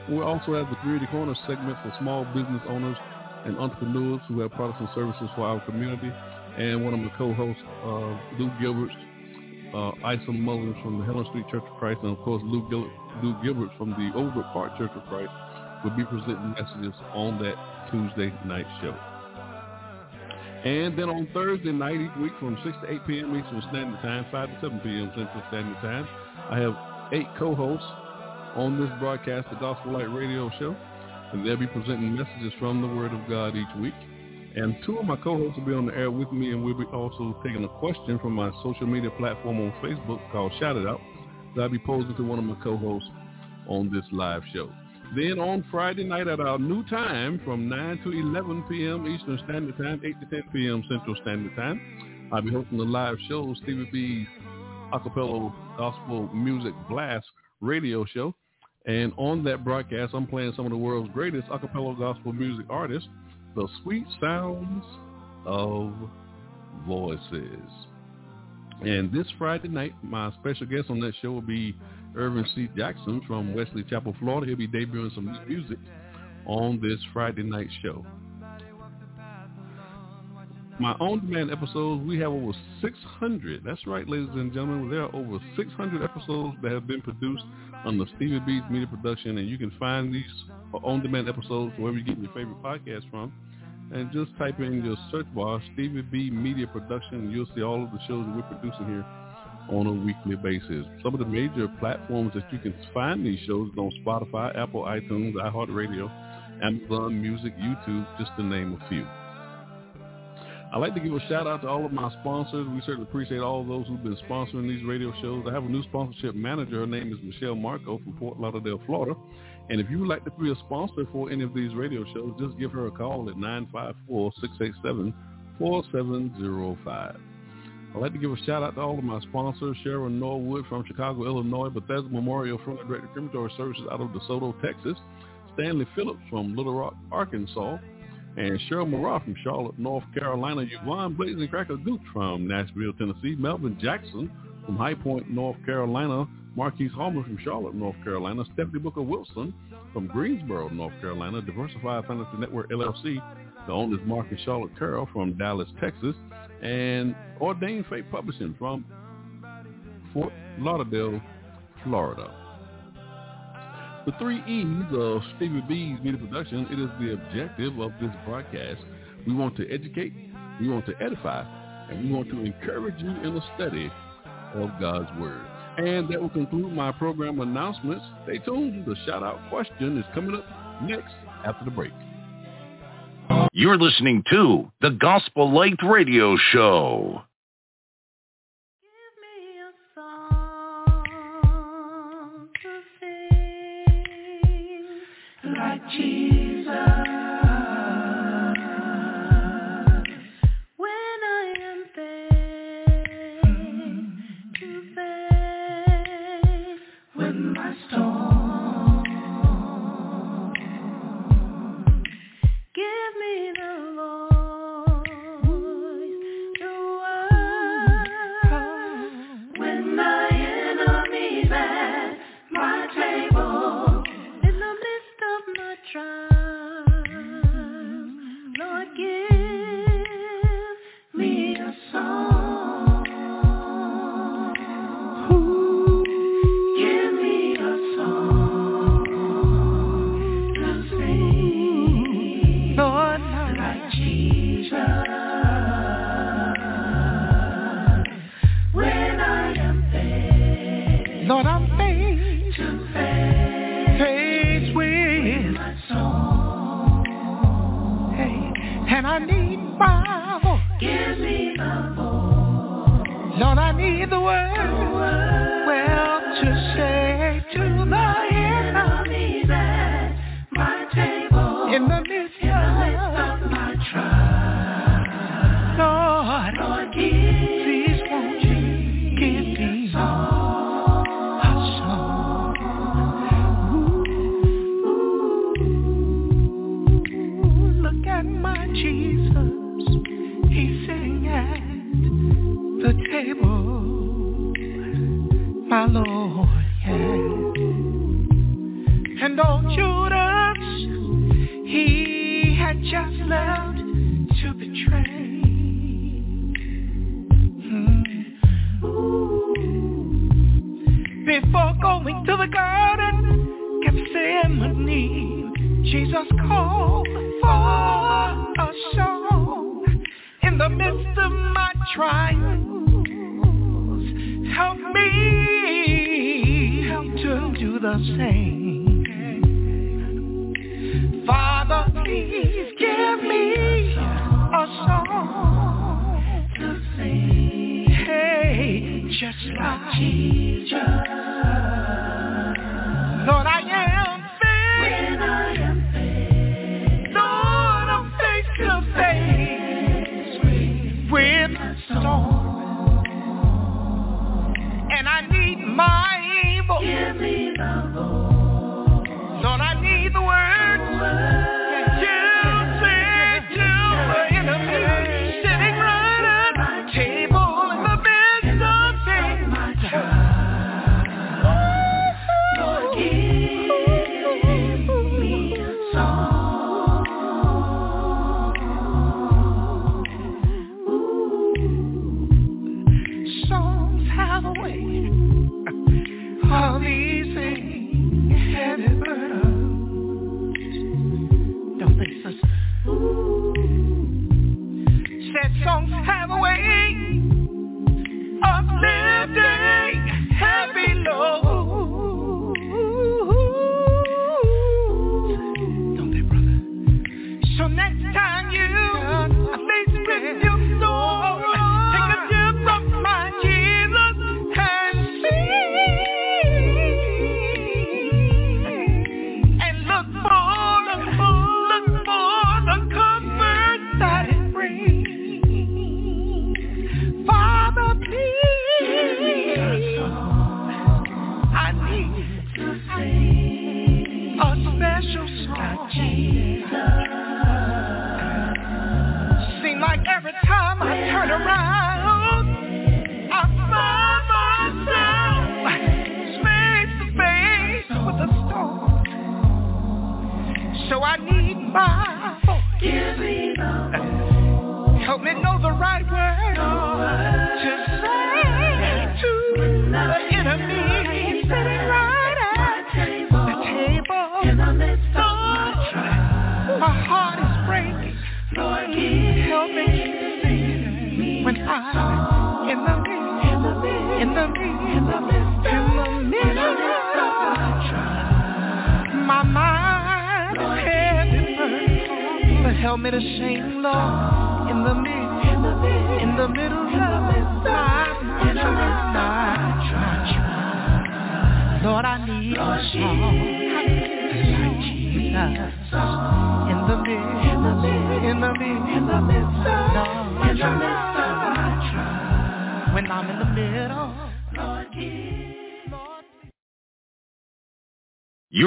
We also have the Community Corner segment for small business owners and entrepreneurs who have products and services for our community. And one of my co-hosts, uh, Lou Gilbert, uh, Isa Mullins from the Helen Street Church of Christ, and of course Lou, Gil- Lou Gilbert from the Over Park Church of Christ will be presenting messages on that Tuesday night show. And then on Thursday night each week from 6 to 8 p.m. Eastern Standard Time, 5 to 7 p.m. Central Standard Time, I have eight co-hosts on this broadcast, the Gospel Light Radio Show, and they'll be presenting messages from the Word of God each week. And two of my co-hosts will be on the air with me, and we'll be also taking a question from my social media platform on Facebook called Shout It Out that I'll be posing to one of my co-hosts on this live show. Then on Friday night at our new time from 9 to 11 p.m. Eastern Standard Time, 8 to 10 p.m. Central Standard Time, I'll be hosting the live show, Stevie B's Acapella Gospel Music Blast radio show. And on that broadcast, I'm playing some of the world's greatest acapella gospel music artists, the sweet sounds of voices. And this Friday night, my special guest on that show will be Irvin C. Jackson from Wesley Chapel, Florida. He'll be debuting some new music on this Friday night show. My on-demand episodes, we have over 600. That's right, ladies and gentlemen. There are over 600 episodes that have been produced the Stevie B's Media Production, and you can find these on-demand episodes wherever you get your favorite podcast from. And just type in your search bar, Stevie B Media Production, and you'll see all of the shows that we're producing here on a weekly basis. Some of the major platforms that you can find these shows on Spotify, Apple, iTunes, iHeartRadio, Amazon Music, YouTube, just to name a few. I'd like to give a shout out to all of my sponsors. We certainly appreciate all those who've been sponsoring these radio shows. I have a new sponsorship manager. Her name is Michelle Marco from Fort Lauderdale, Florida. And if you would like to be a sponsor for any of these radio shows, just give her a call at 954-687-4705. I'd like to give a shout out to all of my sponsors, Sharon Norwood from Chicago, Illinois, Bethesda Memorial Funeral Director Crematory Services out of DeSoto, Texas, Stanley Phillips from Little Rock, Arkansas, and Cheryl Murrah from Charlotte, North Carolina, Yvonne Blazing Cracker Gooch from Nashville, Tennessee, Melvin Jackson from High Point, North Carolina, Marquise Hallman from Charlotte, North Carolina, Stephanie Booker Wilson from Greensboro, North Carolina, Diversified Financial Network LLC, the owners and Charlotte Carroll from Dallas, Texas, and Ordained Faith Publishing from Fort Lauderdale, Florida. The three E's of Stevie B's media production, it is the objective of this broadcast. We want to educate, we want to edify, and we want to encourage you in the study of God's Word. And that will conclude my program announcements. Stay tuned. The shout out question is coming up next after the break. You're listening to the Gospel Light Radio Show. Give me a song to sing like Jesus.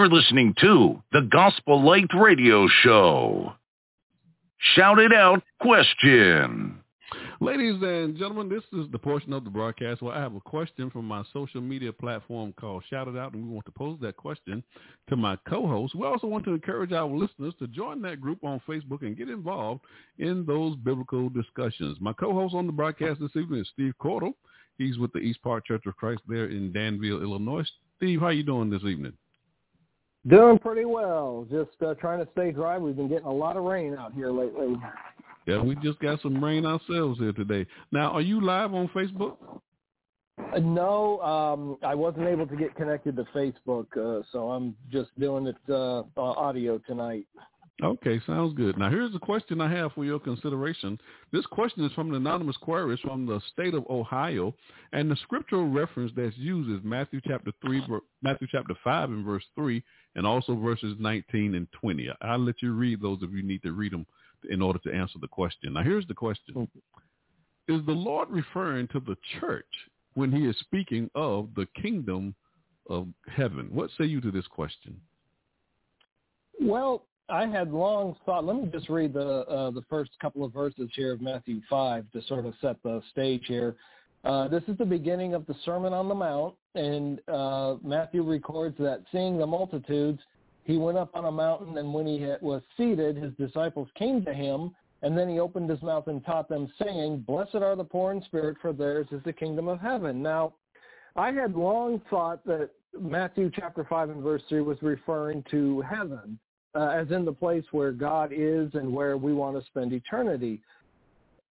You're listening to the Gospel Light Radio Show. Shout it out question. Ladies and gentlemen, this is the portion of the broadcast where I have a question from my social media platform called Shout It Out, and we want to pose that question to my co-host. We also want to encourage our listeners to join that group on Facebook and get involved in those biblical discussions. My co-host on the broadcast this evening is Steve Cordle. He's with the East Park Church of Christ there in Danville, Illinois. Steve, how are you doing this evening? Doing pretty well. Just uh, trying to stay dry. We've been getting a lot of rain out here lately. Yeah, we just got some rain ourselves here today. Now, are you live on Facebook? Uh, no, um, I wasn't able to get connected to Facebook, uh, so I'm just doing it uh, uh, audio tonight. Okay, sounds good. Now, here's a question I have for your consideration. This question is from an anonymous query from the state of Ohio, and the scriptural reference that's used is Matthew chapter three, Matthew chapter five, and verse three, and also verses 19 and 20. I'll let you read those if you need to read them in order to answer the question. Now, here's the question: Is the Lord referring to the church when He is speaking of the kingdom of heaven? What say you to this question? Well, I had long thought. Let me just read the uh, the first couple of verses here of Matthew five to sort of set the stage here. Uh, this is the beginning of the Sermon on the Mount, and uh, Matthew records that seeing the multitudes, he went up on a mountain, and when he was seated, his disciples came to him, and then he opened his mouth and taught them, saying, "Blessed are the poor in spirit, for theirs is the kingdom of heaven." Now, I had long thought that Matthew chapter five and verse three was referring to heaven uh, as in the place where God is and where we want to spend eternity.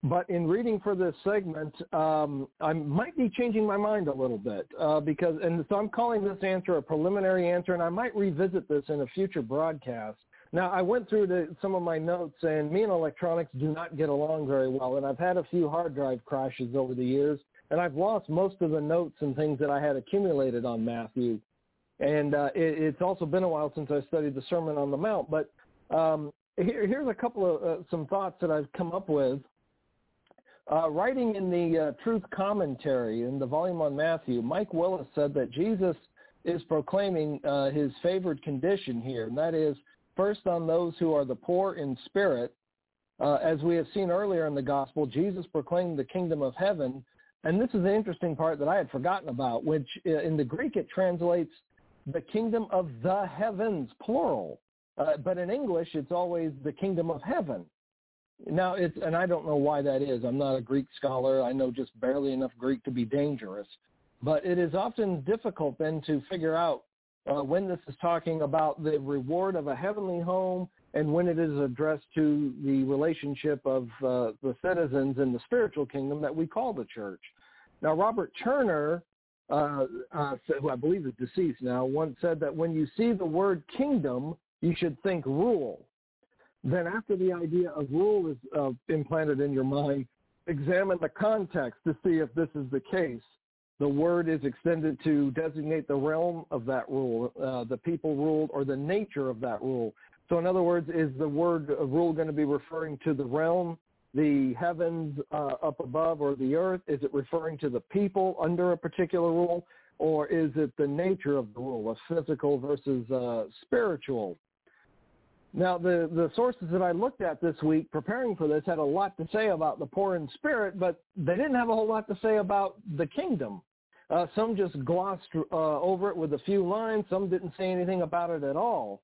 but in reading for this segment, um, I might be changing my mind a little bit uh, because, and so I'm calling this answer a preliminary answer, and I might revisit this in a future broadcast. Now, I went through the, some of my notes, and me and electronics do not get along very well, and I've had a few hard drive crashes over the years, and I've lost most of the notes and things that I had accumulated on Matthew. And uh, it, it's also been a while since I studied the Sermon on the Mount, but um, here, here's a couple of uh, some thoughts that I've come up with uh, writing in the uh, Truth Commentary in the volume on Matthew, Mike Willis said that Jesus is proclaiming uh, his favored condition here, and that is first on those who are the poor in spirit. Uh, as we have seen earlier in the gospel, Jesus proclaimed the kingdom of heaven, and this is the interesting part that I had forgotten about, which in the Greek it translates the kingdom of the heavens, plural. Uh, but in English, it's always the kingdom of heaven. Now it's and I don't know why that is. I'm not a Greek scholar. I know just barely enough Greek to be dangerous. But it is often difficult then to figure out uh, when this is talking about the reward of a heavenly home and when it is addressed to the relationship of uh, the citizens in the spiritual kingdom that we call the church. Now, Robert Turner, uh, uh, who I believe is deceased now, once said that when you see the word kingdom, you should think rule. Then after the idea of rule is uh, implanted in your mind, examine the context to see if this is the case. The word is extended to designate the realm of that rule, uh, the people ruled, or the nature of that rule. So in other words, is the word rule going to be referring to the realm, the heavens uh, up above, or the earth? Is it referring to the people under a particular rule? Or is it the nature of the rule, a physical versus uh, spiritual now, the, the sources that I looked at this week preparing for this had a lot to say about the poor in spirit, but they didn't have a whole lot to say about the kingdom. Uh, some just glossed uh, over it with a few lines. Some didn't say anything about it at all.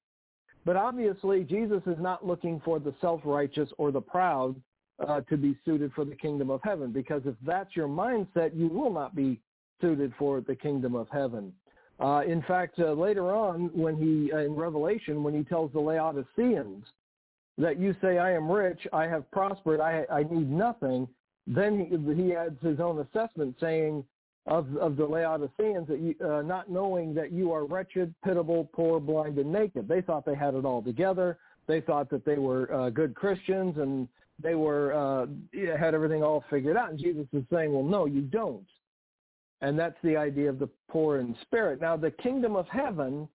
But obviously, Jesus is not looking for the self-righteous or the proud uh, to be suited for the kingdom of heaven, because if that's your mindset, you will not be suited for the kingdom of heaven. Uh, in fact, uh, later on, when he uh, in Revelation, when he tells the Laodiceans that you say, "I am rich, I have prospered, I, I need nothing," then he, he adds his own assessment, saying of of the Laodiceans that you, uh, not knowing that you are wretched, pitiable, poor, blind, and naked. They thought they had it all together. They thought that they were uh, good Christians and they were uh, had everything all figured out. And Jesus is saying, "Well, no, you don't." And that's the idea of the poor in spirit. Now, the kingdom of heaven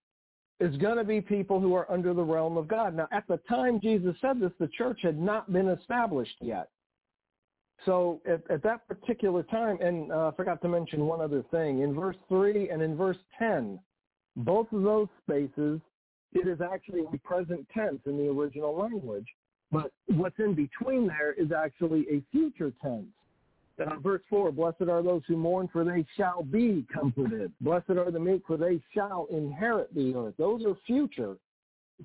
is going to be people who are under the realm of God. Now, at the time Jesus said this, the church had not been established yet. So at, at that particular time, and uh, I forgot to mention one other thing, in verse 3 and in verse 10, both of those spaces, it is actually a present tense in the original language. But what's in between there is actually a future tense. Uh, verse 4, blessed are those who mourn, for they shall be comforted. Blessed are the meek, for they shall inherit the earth. Those are future.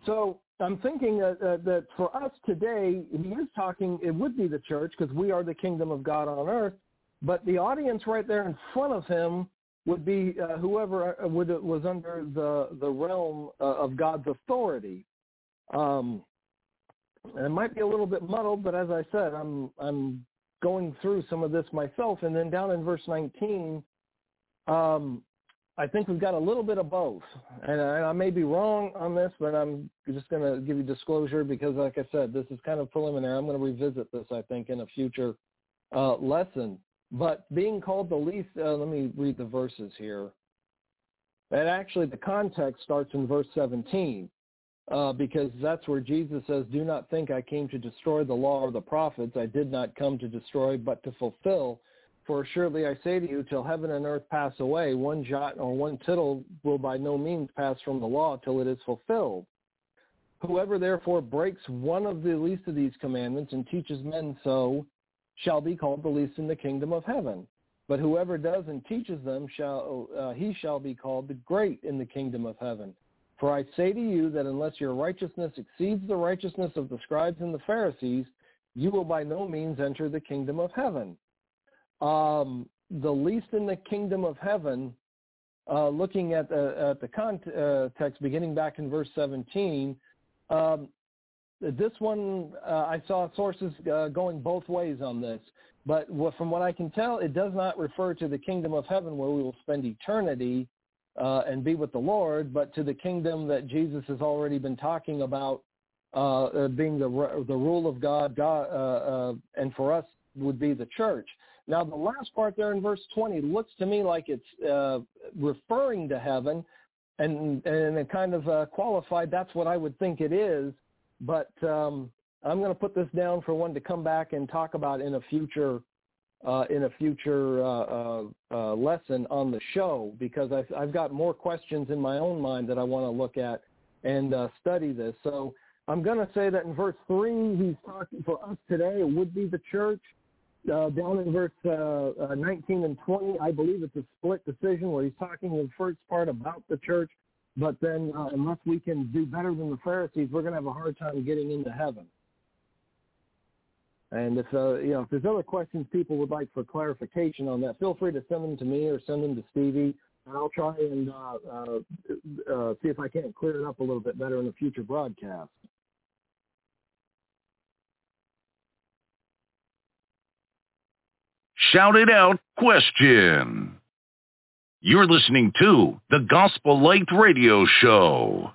So I'm thinking that, uh, that for us today, he is talking, it would be the church, because we are the kingdom of God on earth, but the audience right there in front of him would be uh, whoever uh, would, was under the, the realm uh, of God's authority. Um, and it might be a little bit muddled, but as I said, I'm I'm going through some of this myself. And then down in verse 19, um, I think we've got a little bit of both. And I, I may be wrong on this, but I'm just going to give you disclosure because, like I said, this is kind of preliminary. I'm going to revisit this, I think, in a future uh, lesson. But being called the least, uh, let me read the verses here. And actually, the context starts in verse 17 uh, because that's where Jesus says, do not think I came to destroy the law or the prophets. I did not come to destroy, but to fulfill. For surely I say to you, till heaven and earth pass away, one jot or one tittle will by no means pass from the law till it is fulfilled. Whoever therefore breaks one of the least of these commandments and teaches men so shall be called the least in the kingdom of heaven. But whoever does and teaches them shall uh, he shall be called the great in the kingdom of heaven. For I say to you that unless your righteousness exceeds the righteousness of the scribes and the Pharisees, you will by no means enter the kingdom of heaven. Um, the least in the kingdom of heaven, uh, looking at the, at the context, beginning back in verse 17, um, this one, uh, I saw sources uh, going both ways on this. But from what I can tell, it does not refer to the kingdom of heaven where we will spend eternity uh, and be with the Lord, but to the kingdom that Jesus has already been talking about uh, uh, being the the rule of God, God, uh, uh, and for us would be the church. Now, the last part there in verse 20 looks to me like it's referring to heaven, and and it kind of qualified. That's what I would think it is. But um, I'm going to put this down for one to come back and talk about in a future uh, in a future uh, uh, uh lesson on the show because I've, I've, got more questions in my own mind that I want to look at and uh, study this. So I'm going to say that in verse 3, he's talking for us today, it would be the church. Uh, down in verse uh, uh, 19 and 20, I believe it's a split decision where he's talking in the first part about the church, but then unless we can do better than the Pharisees, we're going to have a hard time getting into heaven. And if uh, you know if there's other questions people would like for clarification on that, feel free to send them to me or send them to Stevie, and I'll try and uh, uh, uh, see if I can't clear it up a little bit better in a future broadcast. Shout it out question. You're listening to the Gospel Light Radio Show.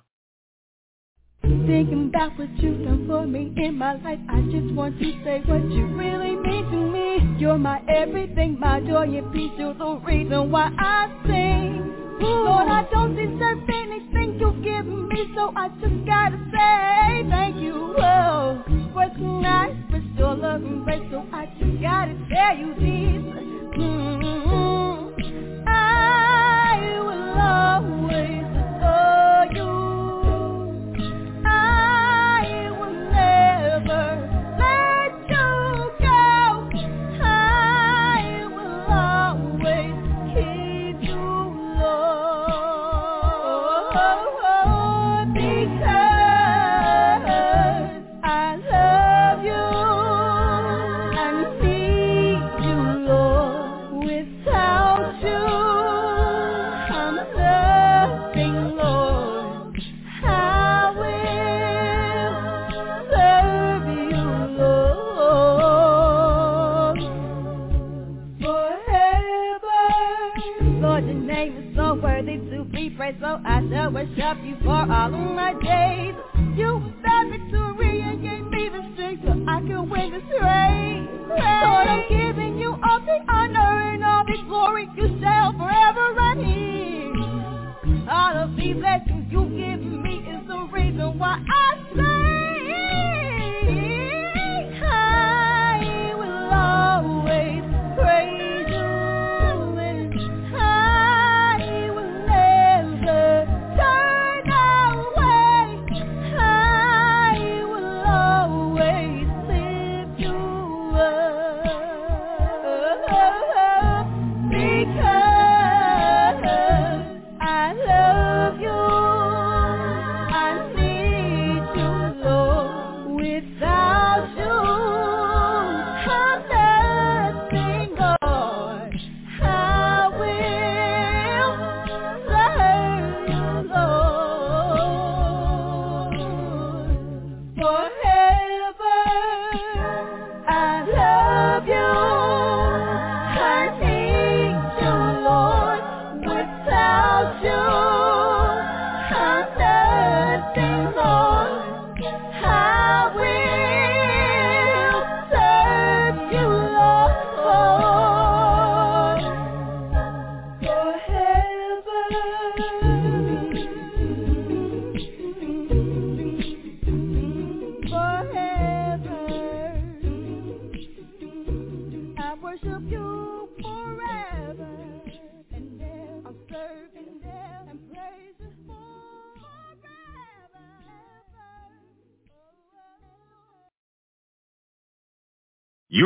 Thinking about what you've done for me in my life, I just want to say what you really mean to me. You're my everything, my joy and peace. You're the reason why I sing. Lord, I don't deserve anything you've given me, so I just gotta say thank you.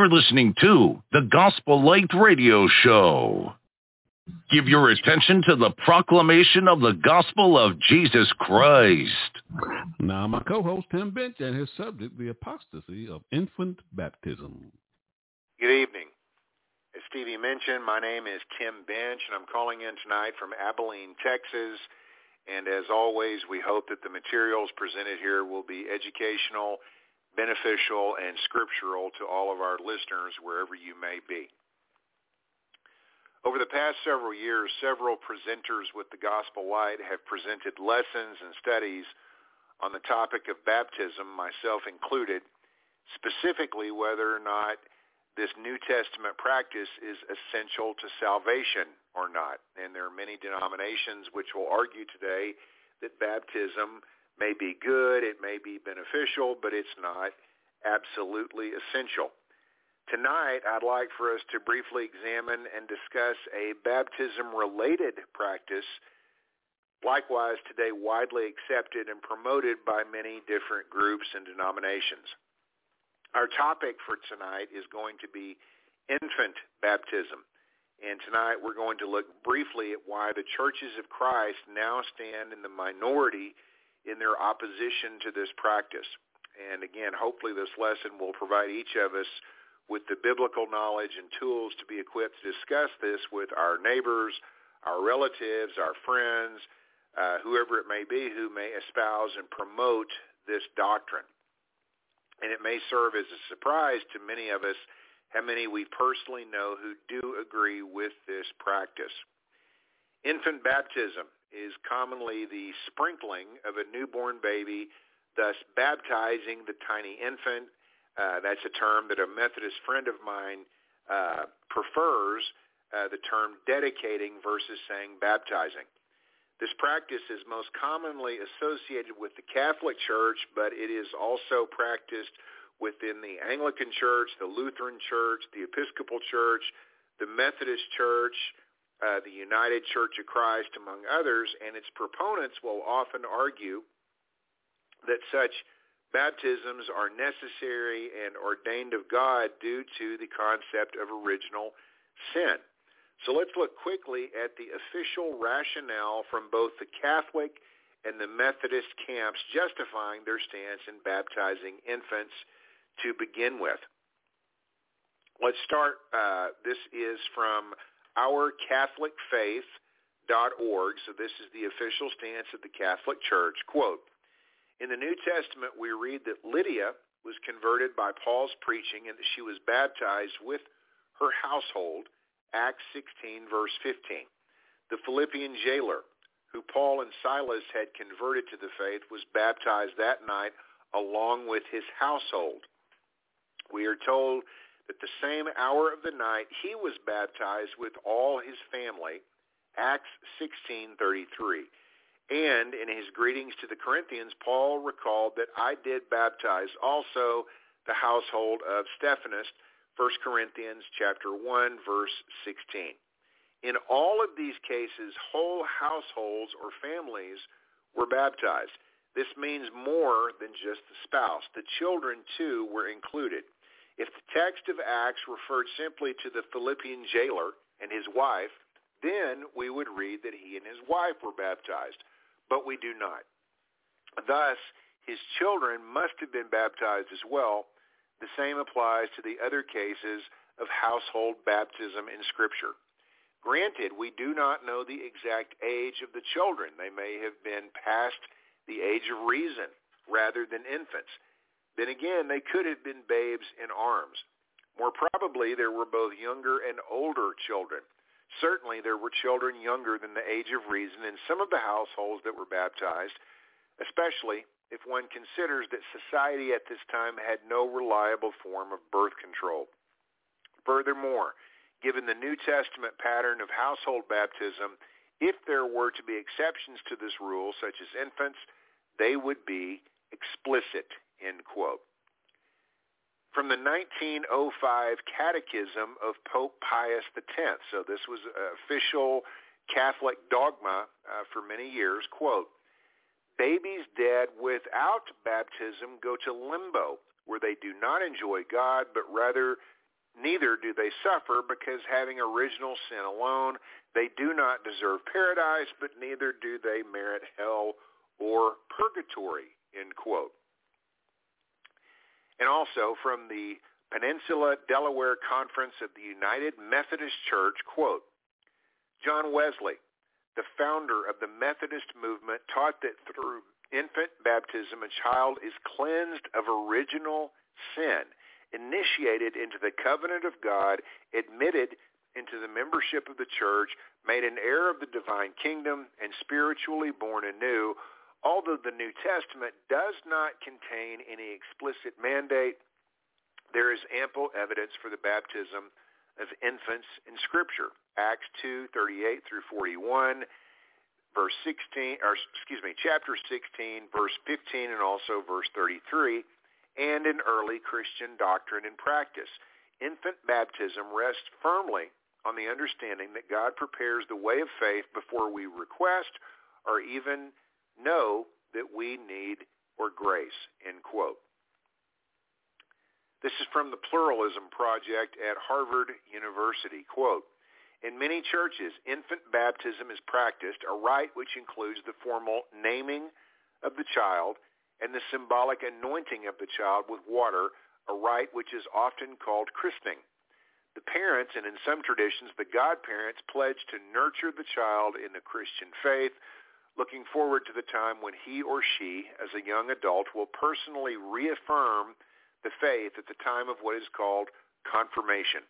You're listening to the Gospel Light Radio Show. Give your attention to the proclamation of the gospel of Jesus Christ. Now, my co-host Tim Bench and his subject, the apostasy of infant baptism. Good evening. As Stevie mentioned, my name is Tim Bench, and I'm calling in tonight from Abilene, Texas. And as always, we hope that the materials presented here will be educational beneficial and scriptural to all of our listeners wherever you may be. Over the past several years, several presenters with the Gospel Light have presented lessons and studies on the topic of baptism, myself included, specifically whether or not this New Testament practice is essential to salvation or not. And there are many denominations which will argue today that baptism may be good, it may be beneficial, but it's not absolutely essential. Tonight, I'd like for us to briefly examine and discuss a baptism-related practice, likewise today widely accepted and promoted by many different groups and denominations. Our topic for tonight is going to be infant baptism. And tonight we're going to look briefly at why the churches of Christ now stand in the minority in their opposition to this practice. And again, hopefully this lesson will provide each of us with the biblical knowledge and tools to be equipped to discuss this with our neighbors, our relatives, our friends, uh, whoever it may be who may espouse and promote this doctrine. And it may serve as a surprise to many of us how many we personally know who do agree with this practice. Infant baptism is commonly the sprinkling of a newborn baby, thus baptizing the tiny infant. Uh, that's a term that a Methodist friend of mine uh, prefers, uh, the term dedicating versus saying baptizing. This practice is most commonly associated with the Catholic Church, but it is also practiced within the Anglican Church, the Lutheran Church, the Episcopal Church, the Methodist Church, uh, the United Church of Christ, among others, and its proponents will often argue that such baptisms are necessary and ordained of God due to the concept of original sin. So let's look quickly at the official rationale from both the Catholic and the Methodist camps justifying their stance in baptizing infants to begin with. Let's start. Uh, this is from ourcatholicfaith.org. So this is the official stance of the Catholic Church. Quote, in the New Testament, we read that Lydia was converted by Paul's preaching and that she was baptized with her household, Acts 16, verse 15. The Philippian jailer, who Paul and Silas had converted to the faith, was baptized that night along with his household. We are told that the same hour of the night he was baptized with all his family, Acts 16:33. And in his greetings to the Corinthians, Paul recalled that I did baptize also the household of Stephanas, 1 Corinthians chapter 1 verse 16. In all of these cases, whole households or families were baptized. This means more than just the spouse. The children, too, were included. If the text of Acts referred simply to the Philippian jailer and his wife, then we would read that he and his wife were baptized, but we do not. Thus, his children must have been baptized as well. The same applies to the other cases of household baptism in Scripture. Granted, we do not know the exact age of the children. They may have been past the age of reason rather than infants. Then again, they could have been babes in arms. More probably, there were both younger and older children. Certainly, there were children younger than the age of reason in some of the households that were baptized, especially if one considers that society at this time had no reliable form of birth control. Furthermore, given the New Testament pattern of household baptism, if there were to be exceptions to this rule, such as infants, they would be explicit end quote. From the 1905 Catechism of Pope Pius X, so this was official Catholic dogma uh, for many years, quote, babies dead without baptism go to limbo, where they do not enjoy God, but rather neither do they suffer because having original sin alone, they do not deserve paradise, but neither do they merit hell or purgatory, end quote and also from the Peninsula Delaware Conference of the United Methodist Church, quote, John Wesley, the founder of the Methodist movement, taught that through infant baptism, a child is cleansed of original sin, initiated into the covenant of God, admitted into the membership of the church, made an heir of the divine kingdom, and spiritually born anew. Although the New Testament does not contain any explicit mandate, there is ample evidence for the baptism of infants in Scripture. Acts 2, 38 through 41, verse 16, or excuse me, chapter 16, verse 15, and also verse 33, and in early Christian doctrine and practice. Infant baptism rests firmly on the understanding that God prepares the way of faith before we request or even know that we need or grace, end quote. This is from the Pluralism Project at Harvard University. Quote, in many churches, infant baptism is practiced, a rite which includes the formal naming of the child and the symbolic anointing of the child with water, a rite which is often called christening. The parents, and in some traditions the godparents, pledge to nurture the child in the Christian faith, looking forward to the time when he or she, as a young adult, will personally reaffirm the faith at the time of what is called confirmation.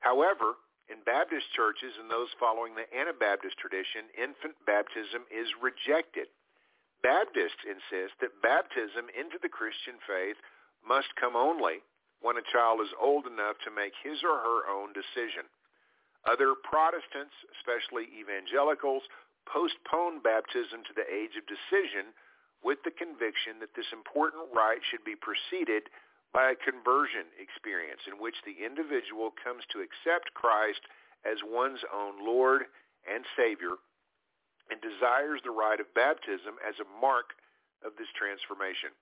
However, in Baptist churches and those following the Anabaptist tradition, infant baptism is rejected. Baptists insist that baptism into the Christian faith must come only when a child is old enough to make his or her own decision. Other Protestants, especially evangelicals, postpone baptism to the age of decision with the conviction that this important rite should be preceded by a conversion experience in which the individual comes to accept Christ as one's own Lord and Savior and desires the rite of baptism as a mark of this transformation.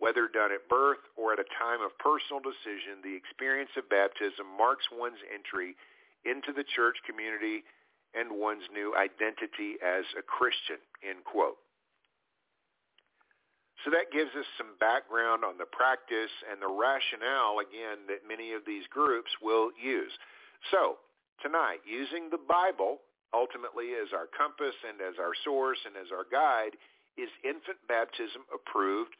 Whether done at birth or at a time of personal decision, the experience of baptism marks one's entry into the church community and one's new identity as a Christian, end quote. So that gives us some background on the practice and the rationale, again, that many of these groups will use. So tonight, using the Bible ultimately as our compass and as our source and as our guide, is infant baptism approved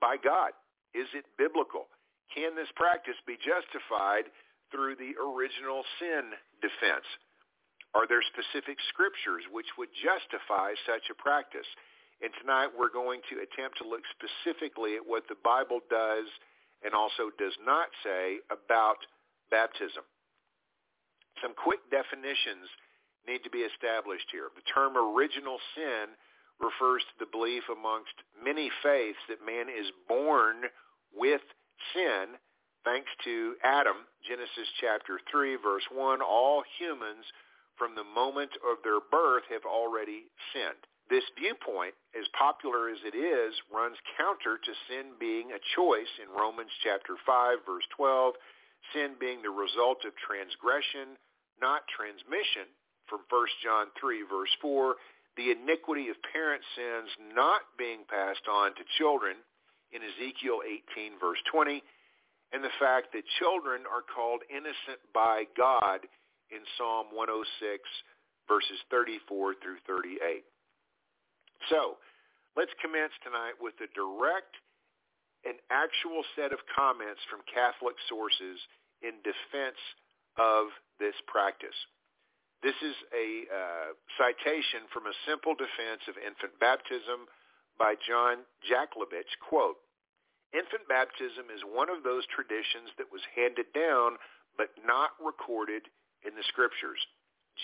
by God? Is it biblical? Can this practice be justified through the original sin defense? Are there specific scriptures which would justify such a practice? And tonight we're going to attempt to look specifically at what the Bible does and also does not say about baptism. Some quick definitions need to be established here. The term original sin refers to the belief amongst many faiths that man is born with sin thanks to Adam, Genesis chapter 3, verse 1. All humans from the moment of their birth have already sinned. This viewpoint, as popular as it is, runs counter to sin being a choice in Romans chapter 5, verse 12, sin being the result of transgression, not transmission, from 1 John 3, verse 4, the iniquity of parent sins not being passed on to children in Ezekiel 18, verse 20, and the fact that children are called innocent by God in Psalm 106, verses 34 through 38. So let's commence tonight with a direct and actual set of comments from Catholic sources in defense of this practice. This is a uh, citation from a simple defense of infant baptism by John Jacklovich. Quote, Infant baptism is one of those traditions that was handed down but not recorded in the scriptures.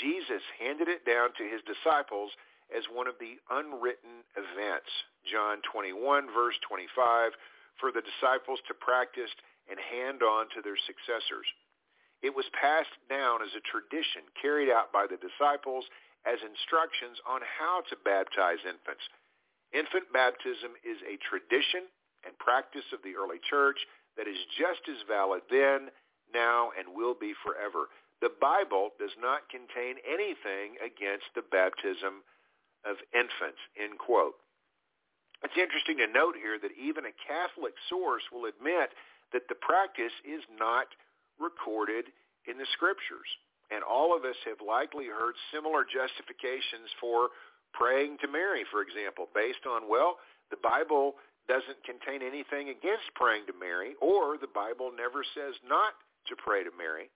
Jesus handed it down to his disciples as one of the unwritten events. John 21, verse 25, for the disciples to practice and hand on to their successors. It was passed down as a tradition carried out by the disciples as instructions on how to baptize infants. Infant baptism is a tradition and practice of the early church that is just as valid then, now, and will be forever. The Bible does not contain anything against the baptism of infants, end quote. It's interesting to note here that even a Catholic source will admit that the practice is not recorded in the scriptures. And all of us have likely heard similar justifications for praying to Mary, for example, based on, well, the Bible doesn't contain anything against praying to Mary, or the Bible never says not to pray to Mary.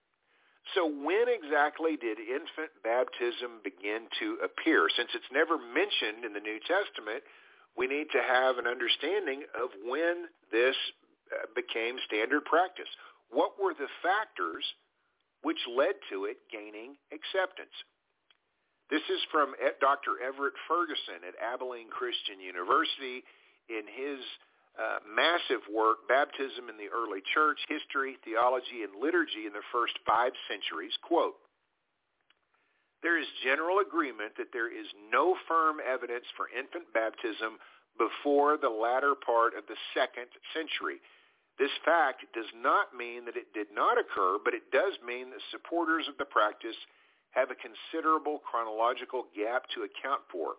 So when exactly did infant baptism begin to appear? Since it's never mentioned in the New Testament, we need to have an understanding of when this uh, became standard practice. What were the factors which led to it gaining acceptance? This is from Dr. Everett Ferguson at Abilene Christian University in his uh, massive work, Baptism in the Early Church, History, Theology, and Liturgy in the First Five Centuries, quote, there is general agreement that there is no firm evidence for infant baptism before the latter part of the second century. This fact does not mean that it did not occur, but it does mean that supporters of the practice have a considerable chronological gap to account for.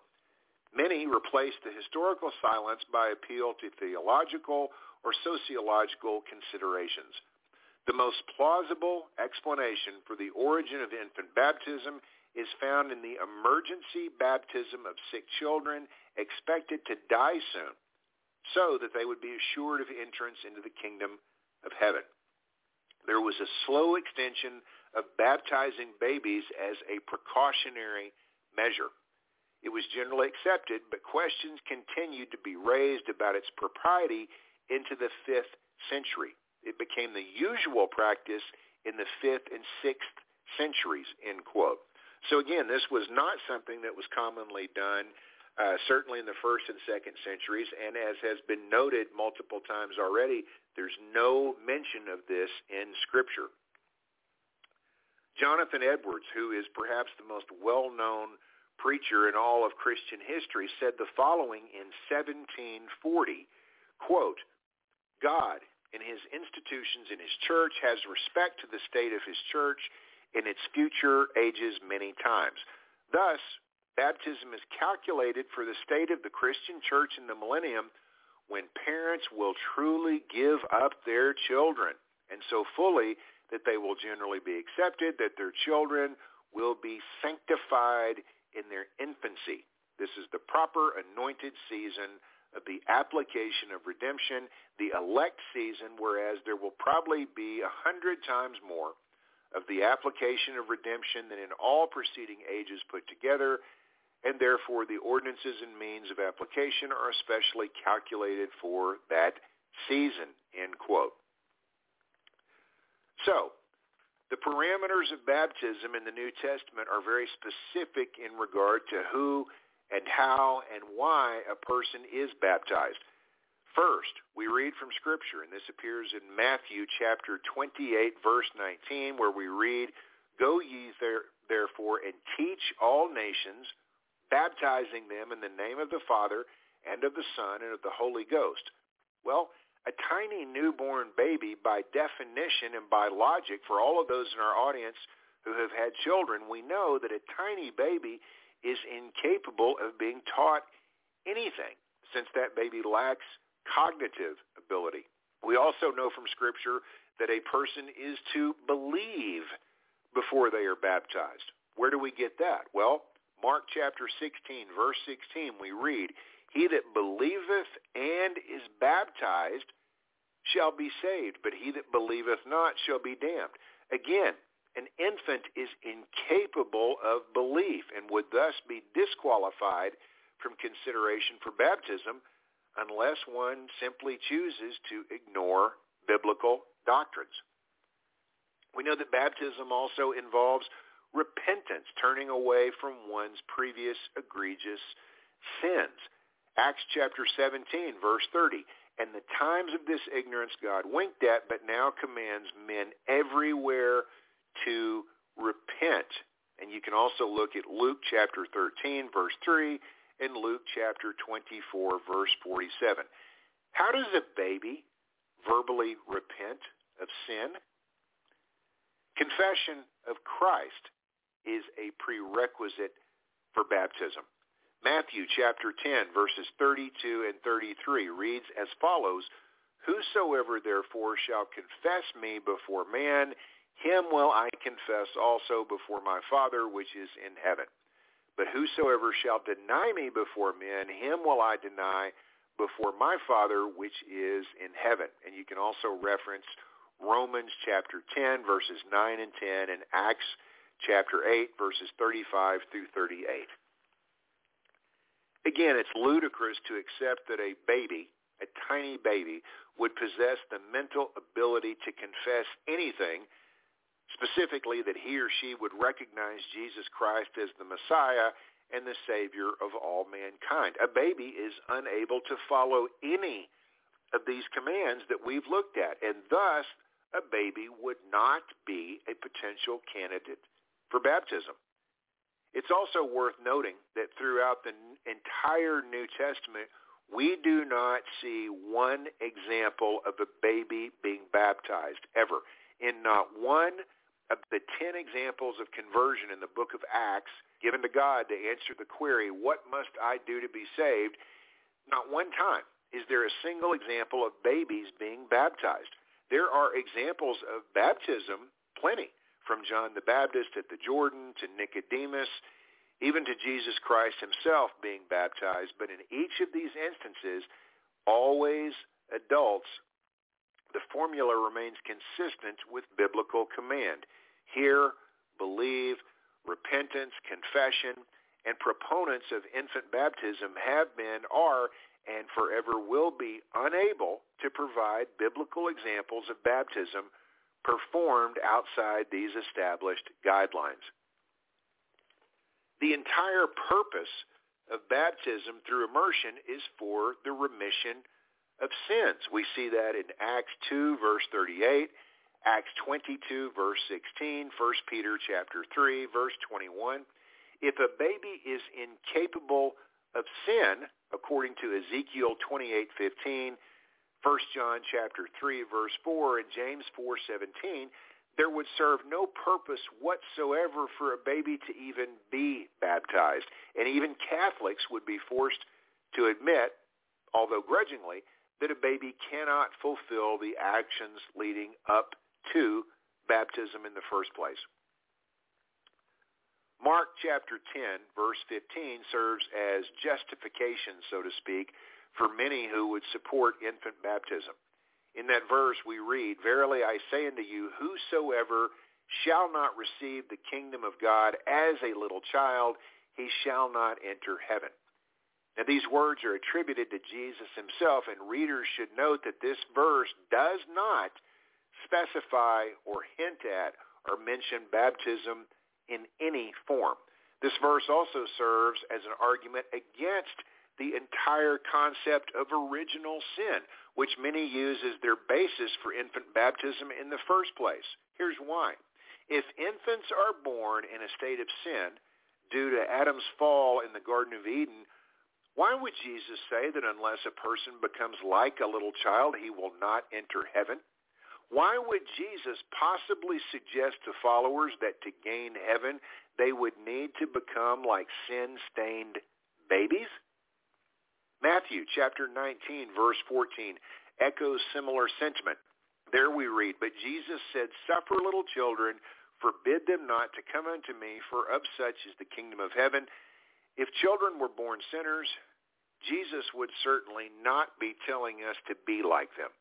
Many replaced the historical silence by appeal to theological or sociological considerations. The most plausible explanation for the origin of infant baptism is found in the emergency baptism of sick children expected to die soon so that they would be assured of entrance into the kingdom of heaven. There was a slow extension of baptizing babies as a precautionary measure. It was generally accepted, but questions continued to be raised about its propriety into the 5th century. It became the usual practice in the 5th and 6th centuries, end quote. So again, this was not something that was commonly done, uh, certainly in the first and second centuries, and as has been noted multiple times already, there's no mention of this in Scripture. Jonathan Edwards, who is perhaps the most well-known preacher in all of Christian history, said the following in 1740, quote, God in his institutions in his church has respect to the state of his church in its future ages many times. Thus, baptism is calculated for the state of the Christian church in the millennium when parents will truly give up their children and so fully that they will generally be accepted, that their children will be sanctified in their infancy. This is the proper anointed season of the application of redemption, the elect season, whereas there will probably be a hundred times more of the application of redemption than in all preceding ages put together, and therefore the ordinances and means of application are especially calculated for that season, end quote. So, the parameters of baptism in the New Testament are very specific in regard to who and how and why a person is baptized. First, we read from Scripture, and this appears in Matthew chapter 28, verse 19, where we read, Go ye there, therefore and teach all nations, baptizing them in the name of the Father and of the Son and of the Holy Ghost. Well, a tiny newborn baby, by definition and by logic, for all of those in our audience who have had children, we know that a tiny baby is incapable of being taught anything since that baby lacks cognitive ability. We also know from Scripture that a person is to believe before they are baptized. Where do we get that? Well, Mark chapter 16, verse 16, we read, He that believeth and is baptized shall be saved, but he that believeth not shall be damned. Again, an infant is incapable of belief and would thus be disqualified from consideration for baptism unless one simply chooses to ignore biblical doctrines. We know that baptism also involves repentance, turning away from one's previous egregious sins. Acts chapter 17, verse 30. And the times of this ignorance God winked at, but now commands men everywhere to repent. And you can also look at Luke chapter 13, verse 3, and Luke chapter 24, verse 47. How does a baby verbally repent of sin? Confession of Christ is a prerequisite for baptism. Matthew chapter 10 verses 32 and 33 reads as follows, Whosoever therefore shall confess me before man, him will I confess also before my Father which is in heaven. But whosoever shall deny me before men, him will I deny before my Father which is in heaven. And you can also reference Romans chapter 10, verses 9 and 10, and Acts chapter 8, verses 35 through 38. Again, it's ludicrous to accept that a baby, a tiny baby, would possess the mental ability to confess anything, specifically that he or she would recognize Jesus Christ as the Messiah and the Savior of all mankind. A baby is unable to follow any of these commands that we've looked at, and thus a baby would not be a potential candidate for baptism. It's also worth noting that throughout the entire New Testament, we do not see one example of a baby being baptized ever. In not one of the ten examples of conversion in the book of Acts given to God to answer the query, what must I do to be saved? Not one time is there a single example of babies being baptized. There are examples of baptism plenty, from John the Baptist at the Jordan to Nicodemus, even to Jesus Christ himself being baptized. But in each of these instances, always adults, the formula remains consistent with biblical command. Hear, believe, repentance, confession, and proponents of infant baptism have been, are, and forever will be unable to provide biblical examples of baptism performed outside these established guidelines. The entire purpose of baptism through immersion is for the remission of sins. We see that in Acts 2 verse 38, Acts 22 verse 16, 1 Peter chapter 3 verse 21. If a baby is incapable of sin, according to Ezekiel 28:15, 1 John chapter 3 verse 4 and James 4:17, there would serve no purpose whatsoever for a baby to even be baptized. And even Catholics would be forced to admit, although grudgingly, that a baby cannot fulfill the actions leading up to baptism in the first place. Mark chapter 10, verse 15 serves as justification, so to speak, for many who would support infant baptism. In that verse we read, Verily I say unto you, whosoever shall not receive the kingdom of God as a little child, he shall not enter heaven. Now these words are attributed to Jesus himself, and readers should note that this verse does not specify or hint at or mention baptism in any form. This verse also serves as an argument against the entire concept of original sin, which many use as their basis for infant baptism in the first place. Here's why. If infants are born in a state of sin due to Adam's fall in the Garden of Eden, why would Jesus say that unless a person becomes like a little child, he will not enter heaven? Why would Jesus possibly suggest to followers that to gain heaven they would need to become like sin-stained babies? Matthew chapter 19 verse 14 echoes similar sentiment. There we read, But Jesus said, Suffer little children, forbid them not to come unto me, for of such is the kingdom of heaven. If children were born sinners, Jesus would certainly not be telling us to be like them.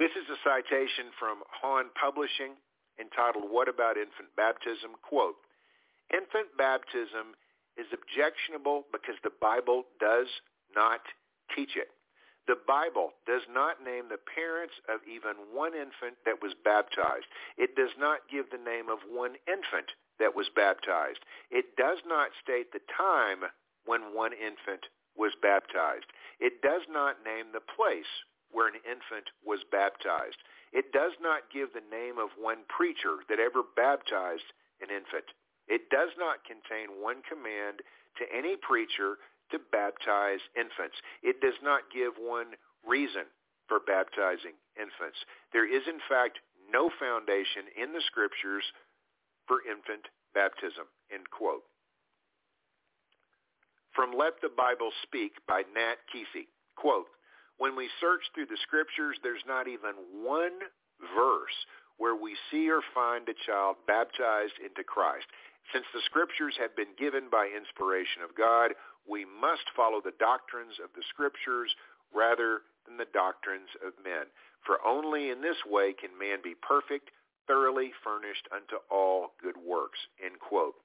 This is a citation from Hahn Publishing entitled What About Infant Baptism? Quote, Infant baptism is objectionable because the Bible does not teach it. The Bible does not name the parents of even one infant that was baptized. It does not give the name of one infant that was baptized. It does not state the time when one infant was baptized. It does not name the place where an infant was baptized. It does not give the name of one preacher that ever baptized an infant. It does not contain one command to any preacher to baptize infants. It does not give one reason for baptizing infants. There is, in fact, no foundation in the scriptures for infant baptism, end quote. From Let the Bible Speak by Nat Kesey, quote, when we search through the scriptures, there's not even one verse where we see or find a child baptized into Christ. Since the scriptures have been given by inspiration of God, we must follow the doctrines of the scriptures rather than the doctrines of men. For only in this way can man be perfect, thoroughly furnished unto all good works. End quote.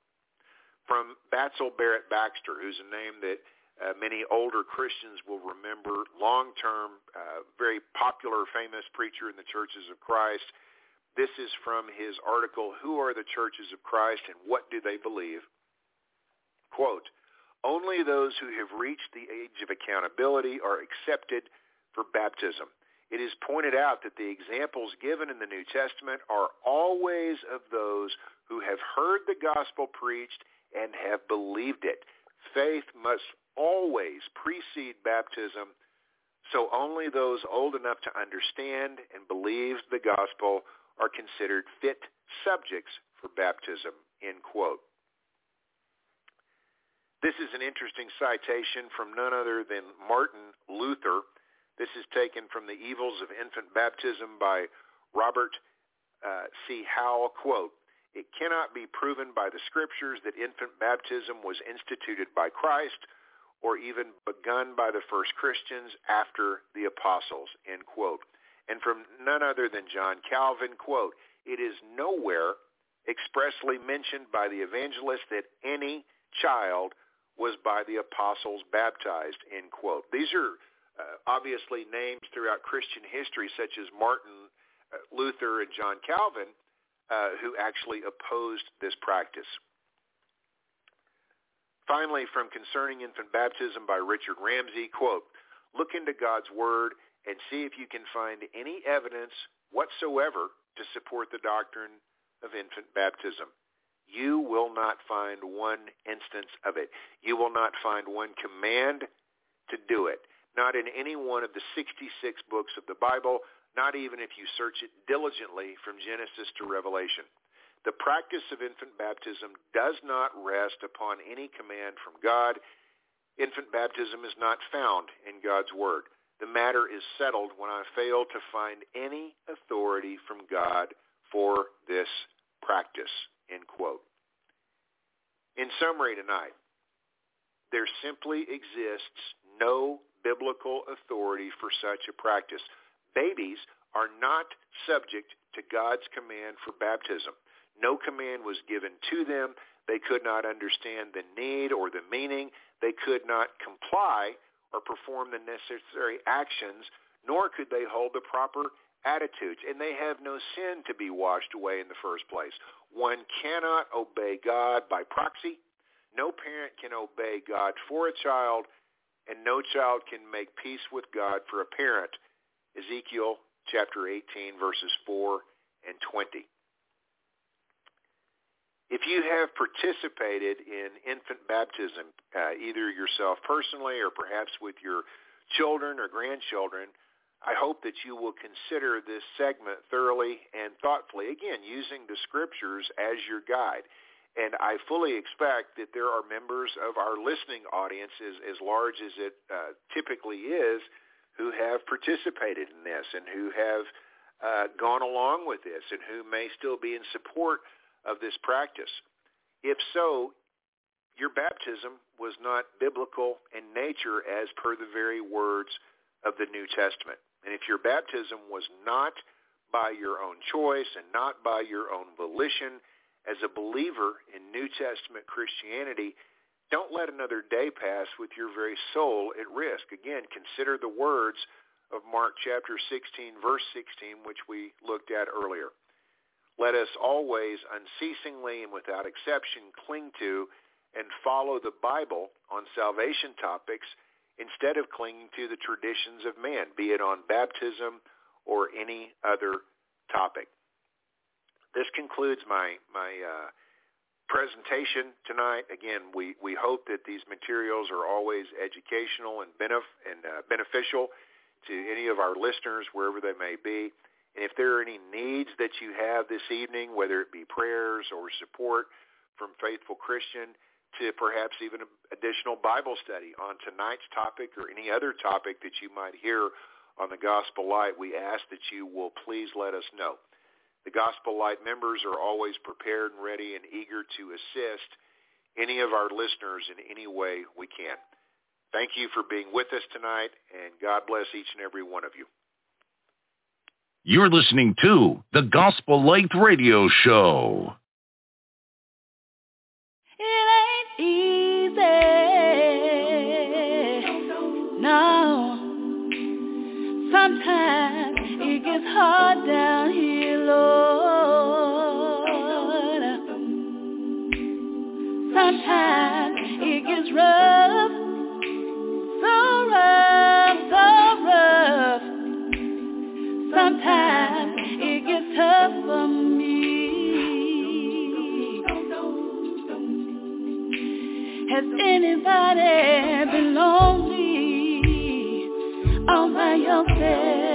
From Batsell Barrett Baxter, who's a name that uh, many older Christians will remember, long-term, uh, very popular, famous preacher in the churches of Christ. This is from his article, Who Are the Churches of Christ and What Do They Believe? Quote, only those who have reached the age of accountability are accepted for baptism. It is pointed out that the examples given in the New Testament are always of those who have heard the gospel preached and have believed it. Faith must always precede baptism, so only those old enough to understand and believe the gospel are considered fit subjects for baptism, end quote. This is an interesting citation from none other than Martin Luther. This is taken from The Evils of Infant Baptism by Robert uh, C. Howell. Quote, it cannot be proven by the scriptures that infant baptism was instituted by Christ or even begun by the first Christians after the apostles, end quote. And from none other than John Calvin, quote, it is nowhere expressly mentioned by the evangelist that any child was by the apostles baptized, end quote. These are uh, obviously names throughout Christian history, such as Martin uh, Luther and John Calvin, uh, who actually opposed this practice. Finally, from Concerning Infant Baptism by Richard Ramsey, quote, look into God's Word and see if you can find any evidence whatsoever to support the doctrine of infant baptism you will not find one instance of it. You will not find one command to do it. Not in any one of the 66 books of the Bible, not even if you search it diligently from Genesis to Revelation. The practice of infant baptism does not rest upon any command from God. Infant baptism is not found in God's Word. The matter is settled when I fail to find any authority from God for this practice. End quote. In summary tonight, there simply exists no biblical authority for such a practice. Babies are not subject to God's command for baptism. No command was given to them. They could not understand the need or the meaning. They could not comply or perform the necessary actions, nor could they hold the proper attitudes. And they have no sin to be washed away in the first place. One cannot obey God by proxy. No parent can obey God for a child, and no child can make peace with God for a parent. Ezekiel chapter 18, verses 4 and 20. If you have participated in infant baptism, uh, either yourself personally or perhaps with your children or grandchildren, I hope that you will consider this segment thoroughly and thoughtfully, again, using the scriptures as your guide. And I fully expect that there are members of our listening audience, as, as large as it uh, typically is, who have participated in this and who have uh, gone along with this and who may still be in support of this practice. If so, your baptism was not biblical in nature as per the very words of the New Testament. And if your baptism was not by your own choice and not by your own volition, as a believer in New Testament Christianity, don't let another day pass with your very soul at risk. Again, consider the words of Mark chapter 16, verse 16, which we looked at earlier. Let us always unceasingly and without exception cling to and follow the Bible on salvation topics instead of clinging to the traditions of man, be it on baptism or any other topic. This concludes my my uh, presentation tonight. Again, we, we hope that these materials are always educational and, benef- and uh, beneficial to any of our listeners wherever they may be. And if there are any needs that you have this evening, whether it be prayers or support from faithful Christian to perhaps even additional Bible study on tonight's topic or any other topic that you might hear on the Gospel Light, we ask that you will please let us know. The Gospel Light members are always prepared and ready and eager to assist any of our listeners in any way we can. Thank you for being with us tonight, and God bless each and every one of you. You're listening to the Gospel Light Radio Show. It ain't easy. No. Sometimes it gets hard down here, Lord. Sometimes it gets rough. Has anybody been lonely all by yourself?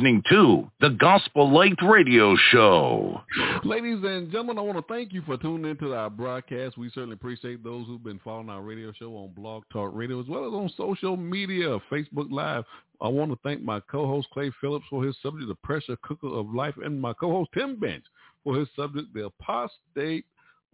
Listening to the Gospel Light Radio Show. Ladies and gentlemen, I want to thank you for tuning into our broadcast. We certainly appreciate those who've been following our radio show on Blog Talk Radio as well as on social media, Facebook Live. I want to thank my co-host Clay Phillips for his subject, The Pressure Cooker of Life, and my co-host Tim Bench for his subject, The Apostasy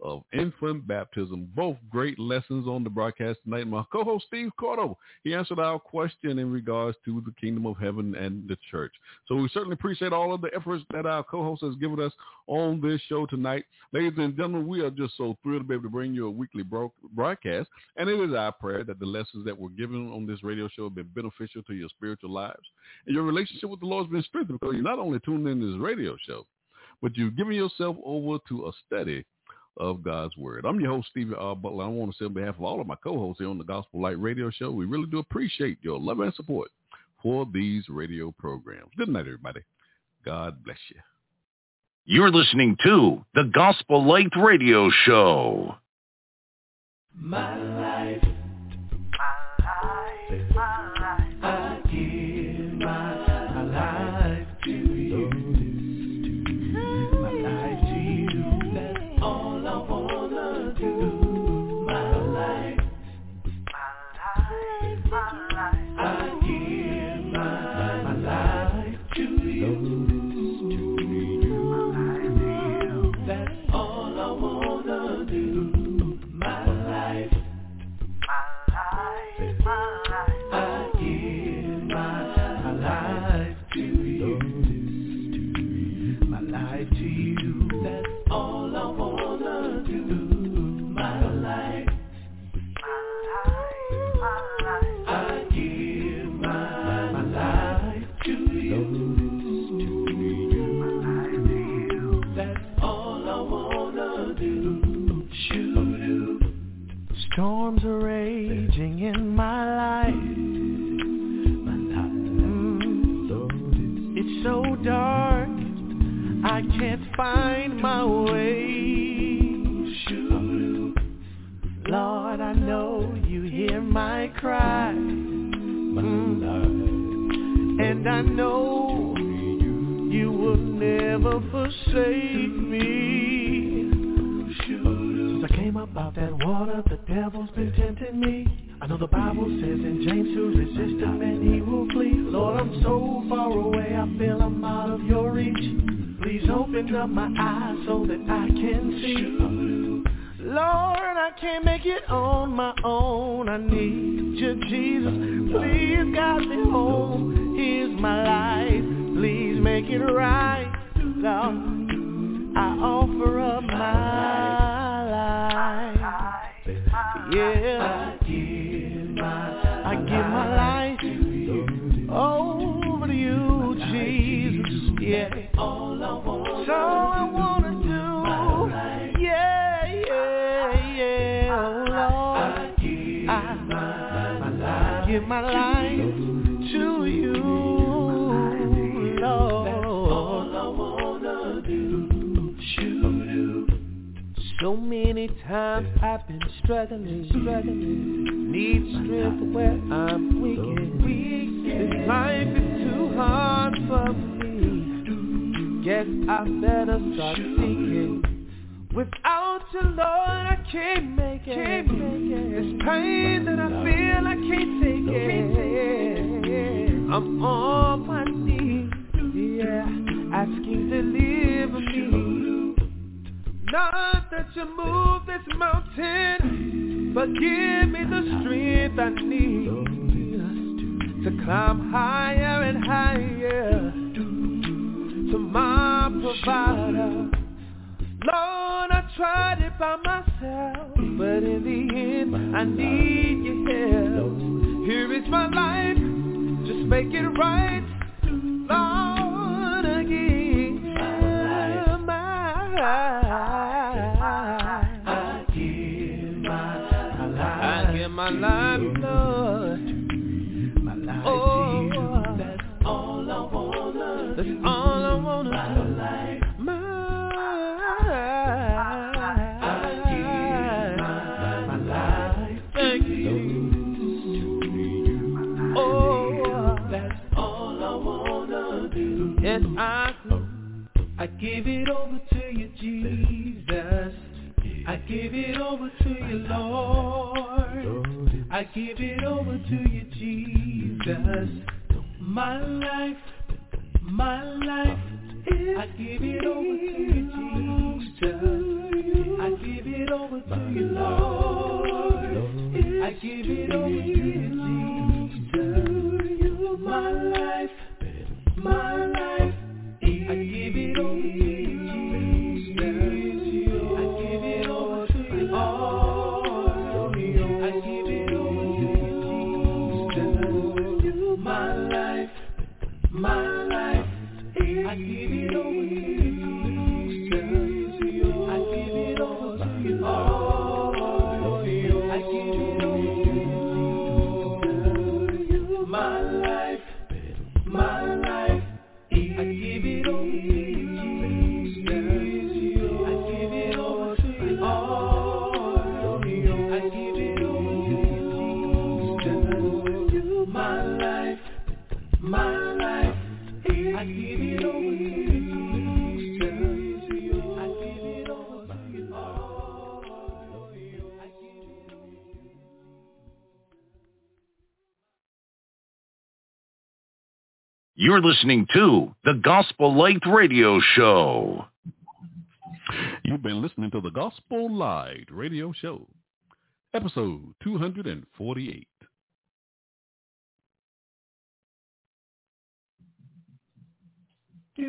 of infant baptism. Both great lessons on the broadcast tonight. My co-host Steve Cordle, he answered our question in regards to the kingdom of heaven and the church. So we certainly appreciate all of the efforts that our co-host has given us on this show tonight. Ladies and gentlemen, we are just so thrilled to be able to bring you a weekly bro- broadcast. And it is our prayer that the lessons that were given on this radio show have been beneficial to your spiritual lives. And your relationship with the Lord has been strengthened because you're not only tuned in this radio show, but you've given yourself over to a study of God's Word. I'm your host, Stevie R. Butler. I want to say on behalf of all of my co-hosts here on the Gospel Light Radio Show, we really do appreciate your love and support for these radio programs. Good night, everybody. God bless you. You're listening to the Gospel Light Radio Show. My life, my life, my life, I know you will never forsake me. Since I came up out that water, the devil's been tempting me. I know the Bible says in James to resist him and he will flee. Lord, I'm so far away, I feel I'm out of your reach. Please open up my eyes so that I can see. Lord, I can't make it on my own. I need you, Jesus. Please guide me home. Here's my life. Please make it right. Lord, I offer up my life. Yeah. I give my life to you, Lord. So many times I've been struggling, struggling. Need strength where I'm weak. This life is too hard for me. Guess I better start seeking. Without you, Lord, I can't make it. Can't make it. This pain that I feel, I can't take it. I'm on my knees, yeah, asking to deliver me. Not that you move this mountain, but give me the strength I need to climb higher and higher to my provider. Lord, I tried it by myself, but in the end, I need your help. Here is my life, just make it right. Lord, over to you, Lord. I give it over to you, Jesus. My life, my life, I give it over to you, Jesus. I give it over to you, Lord. I give it over to you, You're listening to the Gospel Light Radio Show. You've been listening to the Gospel Light Radio Show, episode 248. God,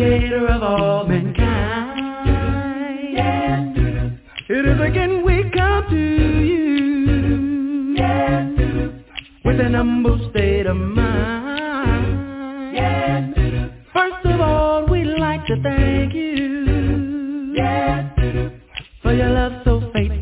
creator of all mankind. It is again we come to you with an humble state of mind. First of all, we'd like to thank you for your love so faithfully.